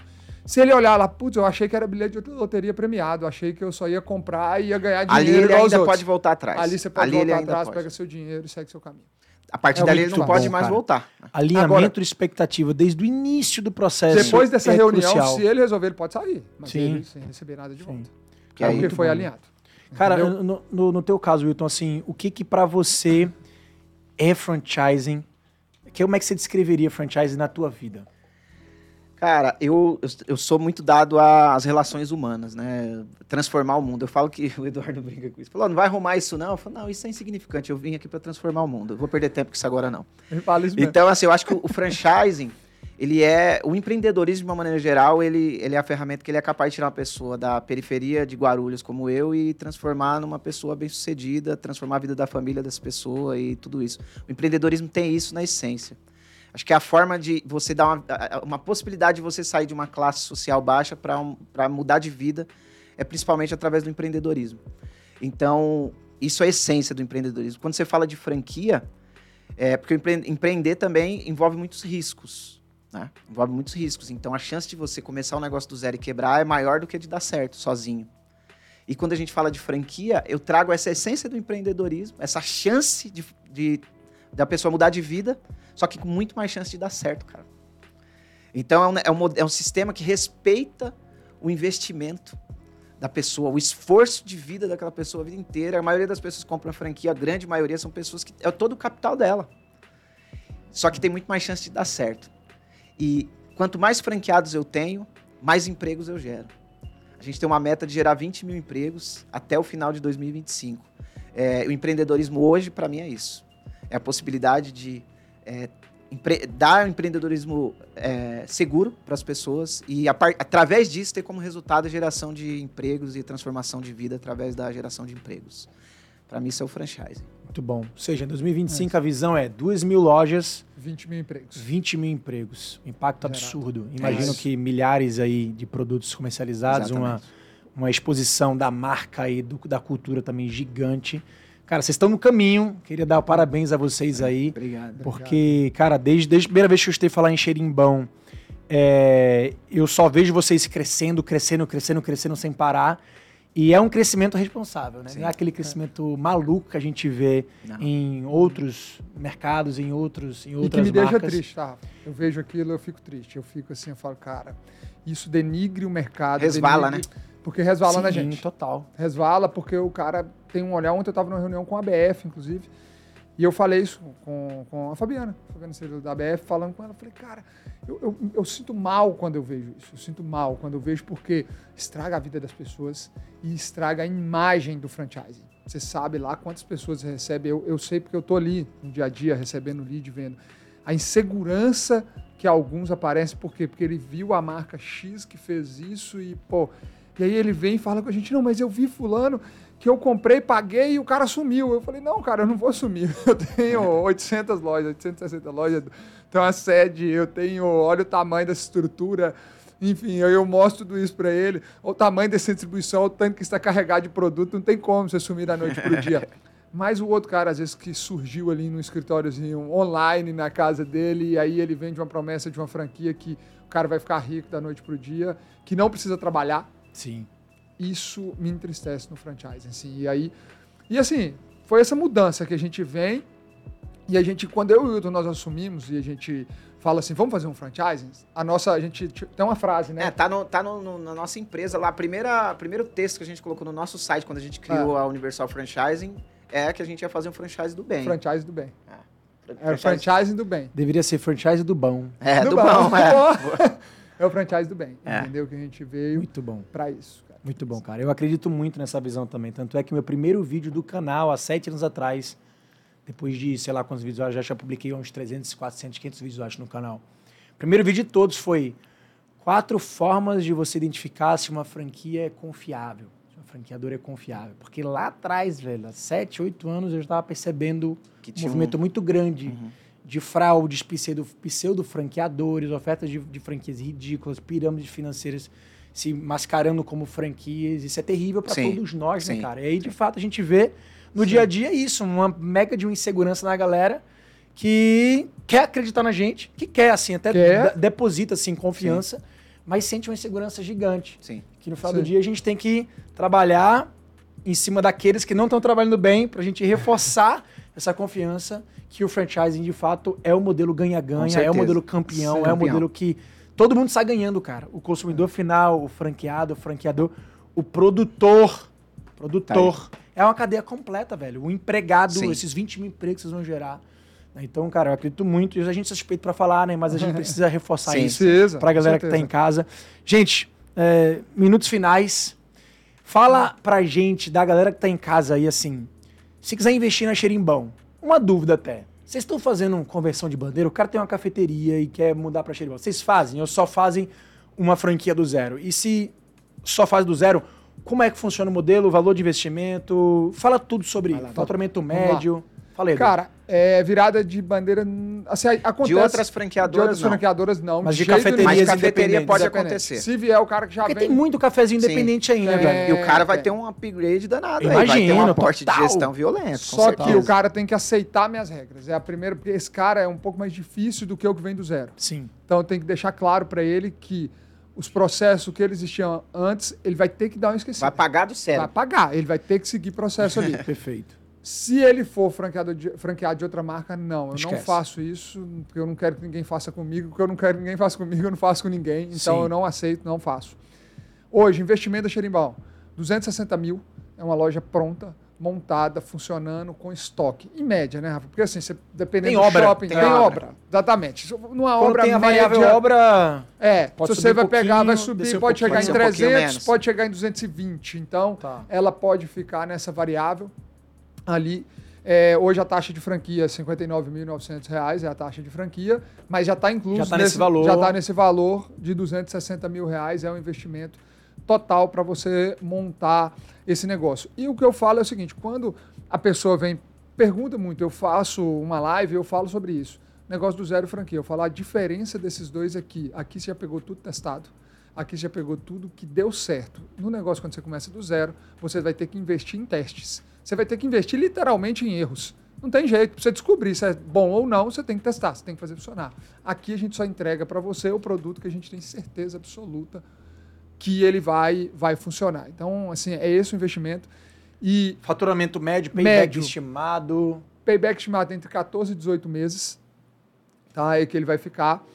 Se ele olhar lá, putz, eu achei que era bilhete de loteria premiado, eu achei que eu só ia comprar e ia ganhar dinheiro Ali ele ainda outros. pode voltar atrás. Ali você pode Ali voltar atrás, pode. pega seu dinheiro e segue seu caminho. A partir É dali ele não bom, pode mais cara. voltar. Alinhamento Agora- e expectativa desde o início do processo. Depois dessa é reunião, crucial. se ele resolver, ele pode sair. Mas Sim. ele sem receber nada de volta. Que aí- porque muito foi bom. alinhado. Cara, no, no, no teu caso, Wilton, assim, o que que pra você é franchising? Que, como é que você descreveria franchising na tua vida? Cara, eu, eu, eu sou muito dado às relações humanas, né? Transformar o mundo. Eu falo que o Eduardo brinca com isso. Falou, não vai arrumar isso não? Eu falo, não, isso é insignificante. Eu vim aqui para transformar o mundo. Eu vou perder tempo com isso agora não. Ele fala isso mesmo. Então, assim, eu acho que o, o franchising, ele é... O empreendedorismo, de uma maneira geral, ele, ele é a ferramenta que ele é capaz de tirar uma pessoa da periferia de Guarulhos, como eu, e transformar numa pessoa bem-sucedida, transformar a vida da família dessa pessoa e tudo isso. O empreendedorismo tem isso na essência. Acho que é a forma de você dar uma, uma possibilidade de você sair de uma classe social baixa para mudar de vida é principalmente através do empreendedorismo. Então, isso é a essência do empreendedorismo. Quando você fala de franquia, é porque empre- empreender também envolve muitos riscos. Né? Envolve muitos riscos. Então, a chance de você começar um negócio do zero e quebrar é maior do que de dar certo sozinho. E quando a gente fala de franquia, eu trago essa essência do empreendedorismo, essa chance de, de da pessoa mudar de vida, só que com muito mais chance de dar certo, cara. Então é um, é um, é um sistema que respeita o investimento da pessoa, o esforço de vida daquela pessoa a vida inteira. A maioria das pessoas que compram a franquia, a grande maioria são pessoas que é todo o capital dela. Só que tem muito mais chance de dar certo. E quanto mais franqueados eu tenho, mais empregos eu gero. A gente tem uma meta de gerar 20 mil empregos até o final de 2025. É, o empreendedorismo hoje, para mim, é isso. É a possibilidade de é, dar um empreendedorismo é, seguro para as pessoas e, através disso, ter como resultado a geração de empregos e transformação de vida através da geração de empregos. Para mim, isso é o franchising. Muito bom. Ou seja, em 2025 é. a visão é 2 mil lojas. 20 mil empregos. 20 mil empregos. Um impacto Gerado. absurdo. Imagino é que milhares aí de produtos comercializados, uma, uma exposição da marca e do, da cultura também gigante. Cara, vocês estão no caminho. Queria dar parabéns a vocês aí. Obrigado. Porque, cara, desde, desde a primeira vez que eu escutei falar em xerimbão, é, eu só vejo vocês crescendo, crescendo, crescendo, crescendo sem parar. E é um crescimento responsável, né? Sim. Não é aquele crescimento é. maluco que a gente vê Não. em outros mercados, em outros em outras E que me marcas. deixa triste, tá? Eu vejo aquilo, eu fico triste. Eu fico assim, eu falo, cara, isso denigre o mercado. Resvala, denigre, né? Porque resvala Sim, na gente. total. Resvala porque o cara tem um olhar. Ontem eu estava numa reunião com a ABF, inclusive, e eu falei isso com, com a Fabiana, a Fabiana da ABF, falando com ela. Eu falei, cara, eu, eu, eu, sinto mal quando eu vejo isso. Eu sinto mal quando eu vejo porque estraga a vida das pessoas e estraga a imagem do franchising. Você sabe lá quantas pessoas recebem. Eu, eu sei porque eu estou ali no dia a dia recebendo lead, vendo. A insegurança que alguns aparecem, por quê? Porque ele viu a marca X que fez isso e, pô, e aí ele vem e fala com a gente, não, mas eu vi fulano que eu comprei, paguei e o cara sumiu. Eu falei, não, cara, eu não vou sumir. Eu tenho 800 lojas, 860 lojas, tenho uma sede, eu tenho, olha o tamanho dessa estrutura. Enfim, eu, eu mostro tudo isso para ele. O tamanho dessa distribuição, o tanto que está carregado de produto, não tem como você sumir da noite para o dia. Mas o outro cara, às vezes, que surgiu ali no escritóriozinho online na casa dele, e aí ele vende uma promessa de uma franquia que o cara vai ficar rico da noite para o dia, que não precisa trabalhar, Sim. Isso me entristece no franchising, assim. E aí, e assim, foi essa mudança que a gente vem e a gente, quando eu e o Hilton nós assumimos e a gente fala assim, vamos fazer um franchising? A nossa, a gente tem uma frase, né? É, tá, no, tá no, no, na nossa empresa lá, primeira, primeiro texto que a gente colocou no nosso site quando a gente criou é. a Universal Franchising é que a gente ia fazer um franchise do bem. Franchise do bem. É, é franchising do bem. Deveria ser franchise do bom. É, do, do bom, bom é. É o franchise do bem, é. entendeu? Que a gente veio Muito bom. pra isso. Cara. Muito bom, cara. Eu acredito muito nessa visão também. Tanto é que meu primeiro vídeo do canal, há sete anos atrás, depois de, sei lá quantos vídeos, eu já, já publiquei uns 300, 400, 500 vídeos, acho, no canal. O primeiro vídeo de todos foi quatro formas de você identificar se uma franquia é confiável. Se uma franqueadora é confiável. Porque lá atrás, velho, há sete, oito anos, eu estava percebendo que um movimento um... muito grande. Uhum de fraudes, pseudo, pseudo franqueadores, ofertas de, de franquias ridículas, pirâmides financeiras se mascarando como franquias. Isso é terrível para todos nós, né, sim, né, cara? E aí, de fato, a gente vê no sim. dia a dia isso, uma mega de uma insegurança na galera que quer acreditar na gente, que quer, assim, até quer. deposita, assim, confiança, sim. mas sente uma insegurança gigante. Sim. Que no final do dia a gente tem que trabalhar em cima daqueles que não estão trabalhando bem para a gente reforçar essa confiança que o franchising de fato é o modelo ganha-ganha, é o modelo campeão, Sim, é o modelo que todo mundo sai ganhando, cara. O consumidor final, o franqueado, o franqueador, o produtor, produtor. Tá é uma cadeia completa, velho. O empregado, Sim. esses 20 mil empregos que vocês vão gerar. Então, cara, eu acredito muito. E a gente é suspeito para falar, né? Mas a gente precisa reforçar Sim, isso para a galera que está em casa. Gente, é, minutos finais. Fala pra gente, da galera que tá em casa aí, assim, se quiser investir na Xerimbão, uma dúvida até. Vocês estão fazendo conversão de bandeira? O cara tem uma cafeteria e quer mudar para Xerimbão. Vocês fazem ou só fazem uma franquia do zero? E se só faz do zero, como é que funciona o modelo, o valor de investimento? Fala tudo sobre lá, faturamento médio. Falei, Cara, é, virada de bandeira. Assim, acontece. De outras franqueadoras. De outras não. franqueadoras, não. Mas de, de cafeterias Mas cafeteria pode acontecer. Se vier o cara que já Porque vem... tem muito cafezinho independente Sim. ainda, é, velho. E o cara vai ter um upgrade danado. Imagina, aí. Vai ter um aporte de gestão violento. Só que o cara tem que aceitar minhas regras. É a primeira, porque esse cara é um pouco mais difícil do que o que vem do zero. Sim. Então tem que deixar claro para ele que os processos que eles existiam antes, ele vai ter que dar um esquecido. Vai pagar do zero. Vai pagar, ele vai ter que seguir processo ali. Perfeito. Se ele for franqueado de, franqueado de outra marca, não. Eu Esquece. não faço isso, porque eu não quero que ninguém faça comigo, porque eu não quero que ninguém faça comigo, eu não faço com ninguém. Então Sim. eu não aceito, não faço. Hoje, investimento da Xerimbal, 260 mil, é uma loja pronta, montada, funcionando, com estoque. Em média, né, Rafa? Porque assim, você, dependendo Tem do obra, shopping, tem tem, obra. obra. Exatamente. Numa Quando obra tem a média, variável obra. é, Pode se você um vai pegar, vai subir, um pode chegar pouquinho. em Pode ser um pouquinho 300, menos. pode chegar em 220. Então, Tá. ela pode ficar nessa variável ali. É, hoje a taxa de franquia é 59.900 reais, é a taxa de franquia, mas já está incluso Já tá nesse valor. já tá nesse valor de 260 mil reais, é um investimento total para você montar esse negócio. E o que eu falo é o seguinte, quando a pessoa vem, pergunta muito, eu faço uma live, eu falo sobre isso, negócio do zero franquia, eu falo a diferença desses dois aqui, aqui você já pegou tudo testado, aqui você já pegou tudo que deu certo. No negócio, quando você começa do zero, você vai ter que investir em testes. Você vai ter que investir literalmente em erros. Não tem jeito. Pra você descobrir se é bom ou não, você tem que testar, você tem que fazer funcionar. Aqui a gente só entrega para você o produto que a gente tem certeza absoluta que ele vai, vai funcionar. Então, assim, é esse o investimento. E Faturamento médio, payback Médio. estimado. payback estimado entre 14 e 18 meses, tá? É que ele vai ficar.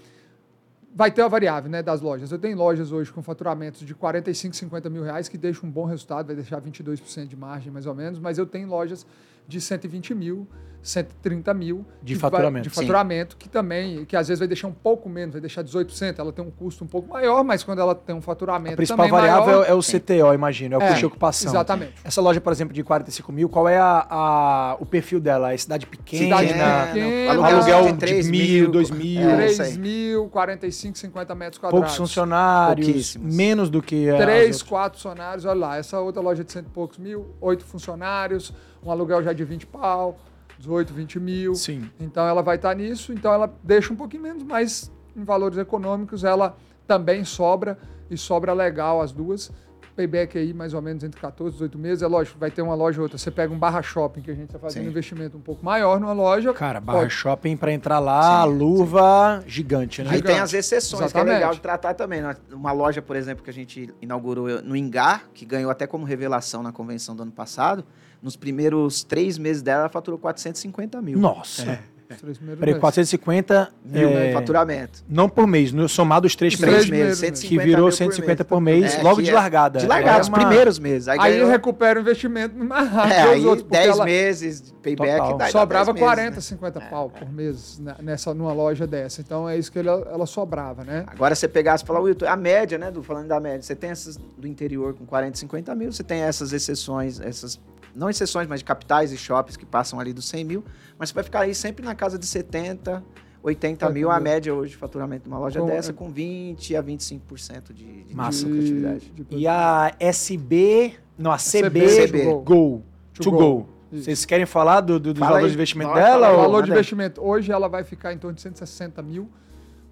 Vai ter a variável, né, das lojas. Eu tenho lojas hoje com faturamentos de 45, 50 mil reais, que deixam um bom resultado, vai deixar 22% de margem, mais ou menos, mas eu tenho lojas de 120 mil, 130 mil De que vai- faturamento. de faturamento, que também, que às vezes vai deixar um pouco menos, vai deixar 18%, ela tem um custo um pouco maior, mas quando ela tem um faturamento A principal também variável maior, é o CTO, imagino, é o É, custo de ocupação. exatamente. Essa loja, por exemplo, de 45 mil, qual é a, a- o perfil dela? É cidade pequena? Cidade É, pequena, não, aluguel de de, 3 mil, mil, 2 mil, é, 3 isso aí. mil, 45, 50 metros poucos quadrados. funcionários, Pouquíssimos. menos do que as Três, outras. quatro funcionários, olha lá. Essa outra loja de cento e poucos mil, oito funcionários, um aluguel já de 20 pau, 18, 20 mil. Sim. Então ela vai estar nisso, então ela deixa um pouquinho menos, mas em valores econômicos ela também sobra e sobra legal as duas. Payback aí mais ou menos entre 14 e 18 meses. É lógico, vai ter uma loja ou outra. Você pega um barra shopping, que a gente está fazendo Sim. um investimento um pouco maior numa loja. Cara, barra pode- shopping pra entrar lá, Sim, luva gigante, né? Aí Gigante. tem as exceções, que é Exatamente. legal de tratar também. né? Uma loja, por exemplo, que a gente inaugurou no Engar, que ganhou até como revelação na convenção do ano passado, nos primeiros três meses dela, ela faturou 450 mil. Nossa. Os três primeiros Peraí, meses. 450 Mil é, né, faturamento. não por mês, no, somado os três Os primeiros três meses, meses, 150 que virou mil por 150 mês. por mês, É, logo de é- largada. De É os uma- primeiros meses. Aí, Aí ganhou, recupera o investimento mais rápido é, que os aí outros. porque 10 ela- meses de payback. Dá sobrava 10 meses, 40, né? 50 pau por mês né, nessa, numa loja dessa. Então é isso que ela, ela sobrava, né? Agora você pegasse e falar, Wilton, a média, né, do, falando da média, você tem essas do interior com 40, 50 mil, você tem essas exceções, essas, não exceções, mas de capitais e shoppings que passam ali dos 100 mil, mas você vai ficar aí sempre na casa de 70, 80 mil, a média hoje de faturamento de uma loja Com- dessa, com 20 a 25% de, de Massa. lucratividade. De- E a SB, não, a CB, CB, Go. To To go. Go. Vocês querem falar do, do, dos Fala valores aí. de investimento Pode dela? O ou- valor de investimento hoje ela vai ficar em torno de 160 mil,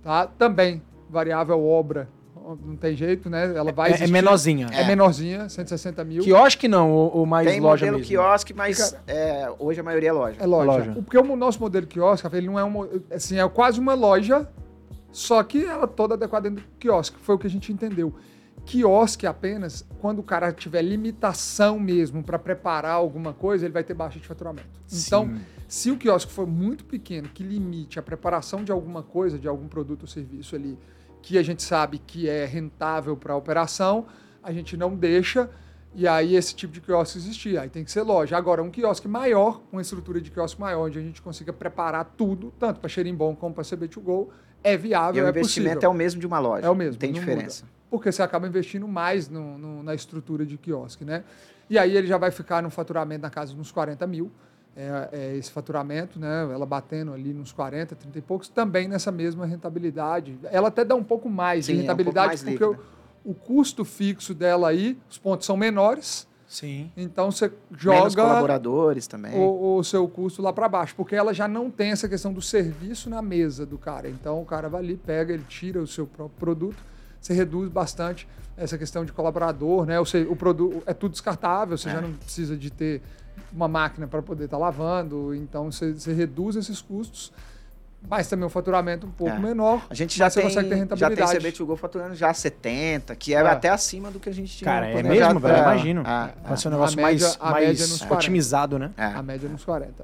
tá? Também variável obra, não tem jeito, né? Ela vai É, é menorzinha. É menorzinha, 160 mil. Quiosque não, ou, ou mais Tem loja modelo mesmo? quiosque, mas é, hoje a maioria é loja. É loja. Loja. O- Porque o nosso modelo quiosque, ele não é um, assim, é quase uma loja, só que ela toda adequada dentro do quiosque, foi o que a gente entendeu. Quiosque apenas, quando o cara tiver limitação mesmo para preparar alguma coisa, ele vai ter baixa de faturamento. Então, Sim. se o quiosque for muito pequeno, que limite a preparação de alguma coisa, de algum produto ou serviço ali, que a gente sabe que é rentável para a operação, a gente não deixa. E aí esse tipo de quiosque existir. Aí tem que ser loja. Agora, um quiosque maior, uma estrutura de quiosque maior, onde a gente consiga preparar tudo, tanto para Xerimbom como para CB2Go, é E viável, o é investimento possível. é o mesmo de uma loja. É o mesmo, tem diferença. Porque você acaba investindo mais no- no- na estrutura de quiosque, né? E aí ele já vai ficar no faturamento na casa de uns 40 mil. É, é esse faturamento, né? Ela batendo ali nos 40, 30 e poucos, também nessa mesma rentabilidade. Ela até dá um pouco mais Sim, de é um rentabilidade, porque o, o custo fixo dela aí, os pontos são menores, Sim. então você Menos joga colaboradores também. o, o seu custo lá para baixo, porque ela já não tem essa questão do serviço na mesa do cara. Então o cara vai ali, pega, ele tira o seu próprio produto, você reduz bastante essa questão de colaborador, né? Ou seja, o produto é tudo descartável, você já não precisa de ter uma máquina para poder estar lavando, então você, você reduz esses custos mas também um faturamento um pouco É. menor. A gente já mas você tem, consegue ter já tem rentabilidade. CB to Go faturando já 70, que é, É. até acima do que a gente tinha Cara, é mesmo, velho? pra- Imagino. Vai ser um A negócio média- mais, a mais 40. otimizado, né? é. A média nos 40.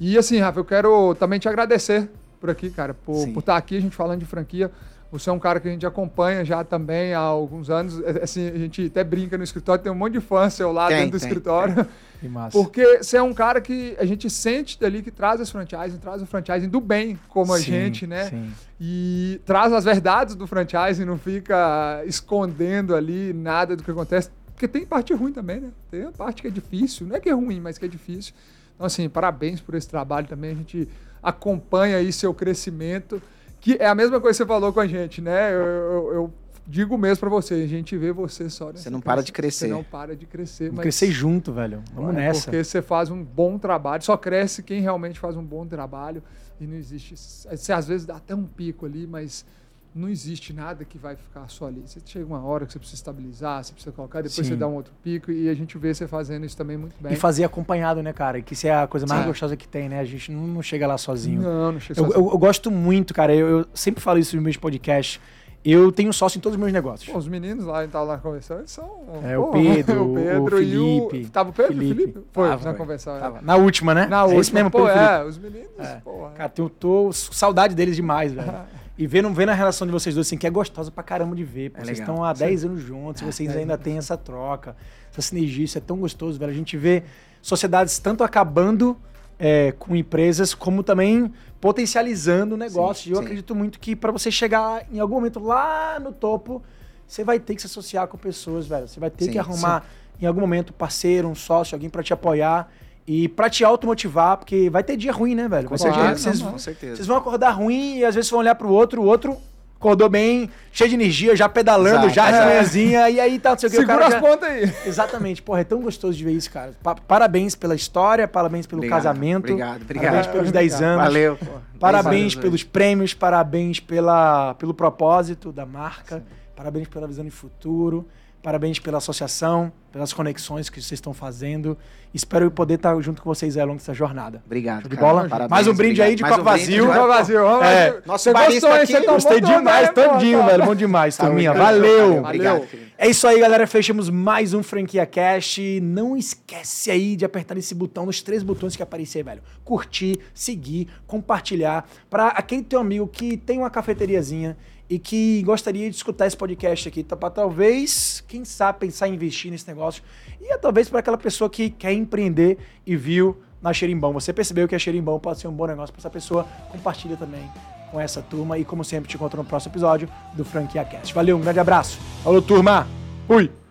E assim, Rafa, eu quero também te agradecer por aqui, cara, por, Sim. por estar aqui, a gente falando de franquia. Você é um cara que a gente acompanha já também há alguns anos. É, Assim, a gente até brinca no escritório, tem um monte de fã seu lá Tem, dentro do tem, escritório. Que massa. Porque você é um cara que a gente sente dali que traz as franchising, traz o franchising do bem, como a Sim, gente, né? Sim. E traz as verdades do franchising, não fica escondendo ali nada do que acontece. Porque tem parte ruim também, né? Tem a parte que é difícil. Não é que é ruim, mas que é difícil. Então, assim, parabéns por esse trabalho também. A gente acompanha aí seu crescimento, que é a mesma coisa que você falou com a gente, né? Eu, eu- eu digo mesmo pra você, a gente vê você só nessa Você não para de crescer. Você não para de crescer. Vamos mas- crescer junto, velho. Vamos é nessa. Porque você faz um bom trabalho. Só cresce quem realmente faz um bom trabalho. E não existe. Você às vezes dá até um pico ali, mas não existe nada que vai ficar só ali. Você chega uma hora que você precisa estabilizar, você precisa colocar, depois Sim. você dá um outro pico e a gente vê você fazendo isso também muito bem. E fazer acompanhado, né, cara? Que isso é a coisa mais gostosa que tem, né? A gente não, chega lá sozinho. Não, não chega Eu, sozinho. eu- eu gosto muito, cara. Eu, eu sempre falo isso nos meus podcasts. Eu tenho sócio em todos os meus negócios. Pô, os meninos lá, tava lá conversando, eles são. É, o pô, Pedro, o Pedro o e o. Felipe. Tava o Pedro? Felipe. Felipe? Foi, Tava, na conversa. é. Tava. Na última, né? Na é última. esse mesmo, pô, Pedro Felipe. é, os meninos, É. pô. Cara, eu tô saudade deles demais, velho. E vendo, vendo a relação de vocês dois, assim, que é gostosa pra caramba de ver. pô. É vocês legal. estão há 10 anos juntos, vocês é. ainda têm essa troca, essa sinergia, isso é tão gostoso, velho. A gente vê sociedades tanto acabando é, com empresas, como também potencializando o negócio. Sim, E eu sim. acredito muito que pra você chegar em algum momento lá no topo, você vai ter que se associar com pessoas, velho. Você vai ter Sim, que arrumar em algum momento um parceiro, um sócio, alguém pra te apoiar. E pra te automotivar, porque vai ter dia ruim, né, velho? Vai ser Claro, dia que vocês, não, Com vocês vão acordar ruim e às vezes vão olhar pro outro, o outro acordou bem, cheio de energia, já pedalando, Exato, já exato. manhãzinha, e aí tá, não sei o que. o Segura cara as já- pontas aí. Exatamente, porra, é tão gostoso de ver isso, cara. Pa- parabéns pela história, parabéns pelo Obrigado, casamento. Obrigado, obrigado. Parabéns pelos 10 anos. Valeu. pô. Parabéns anos pelos prêmios, parabéns pela, pelo propósito da marca, parabéns pela visão de futuro, parabéns pela associação, pelas conexões que vocês estão fazendo. Espero poder estar junto com vocês aí ao longo dessa jornada. Obrigado. Show de bola? Parabéns, Mais um brinde obrigado. aí de Mais copo brinde, vazio. pô. vazio. vamos É, nosso Você gostou, hein? aqui, Você tomou Gostei demais, todinho, pô. velho. Bom demais, turminha. Valeu, Valeu! É isso aí, galera. Fechamos mais um Franquia Cast. Não esquece aí de apertar esse botão, nos três botões que aparecer, velho. Curtir, seguir, compartilhar. Pra aquele teu amigo que tem uma cafeteriazinha e que gostaria de escutar esse podcast aqui. Tá, pra talvez, quem sabe, pensar em investir nesse negócio. E é, talvez para aquela pessoa que quer empreender e viu na Xerimbão. Você percebeu que a Xerimbão pode ser um bom negócio para essa pessoa. Compartilha também com essa turma. E como sempre, te encontro no próximo episódio do Franquia Cast. Valeu, um grande abraço. Falou, turma. Fui.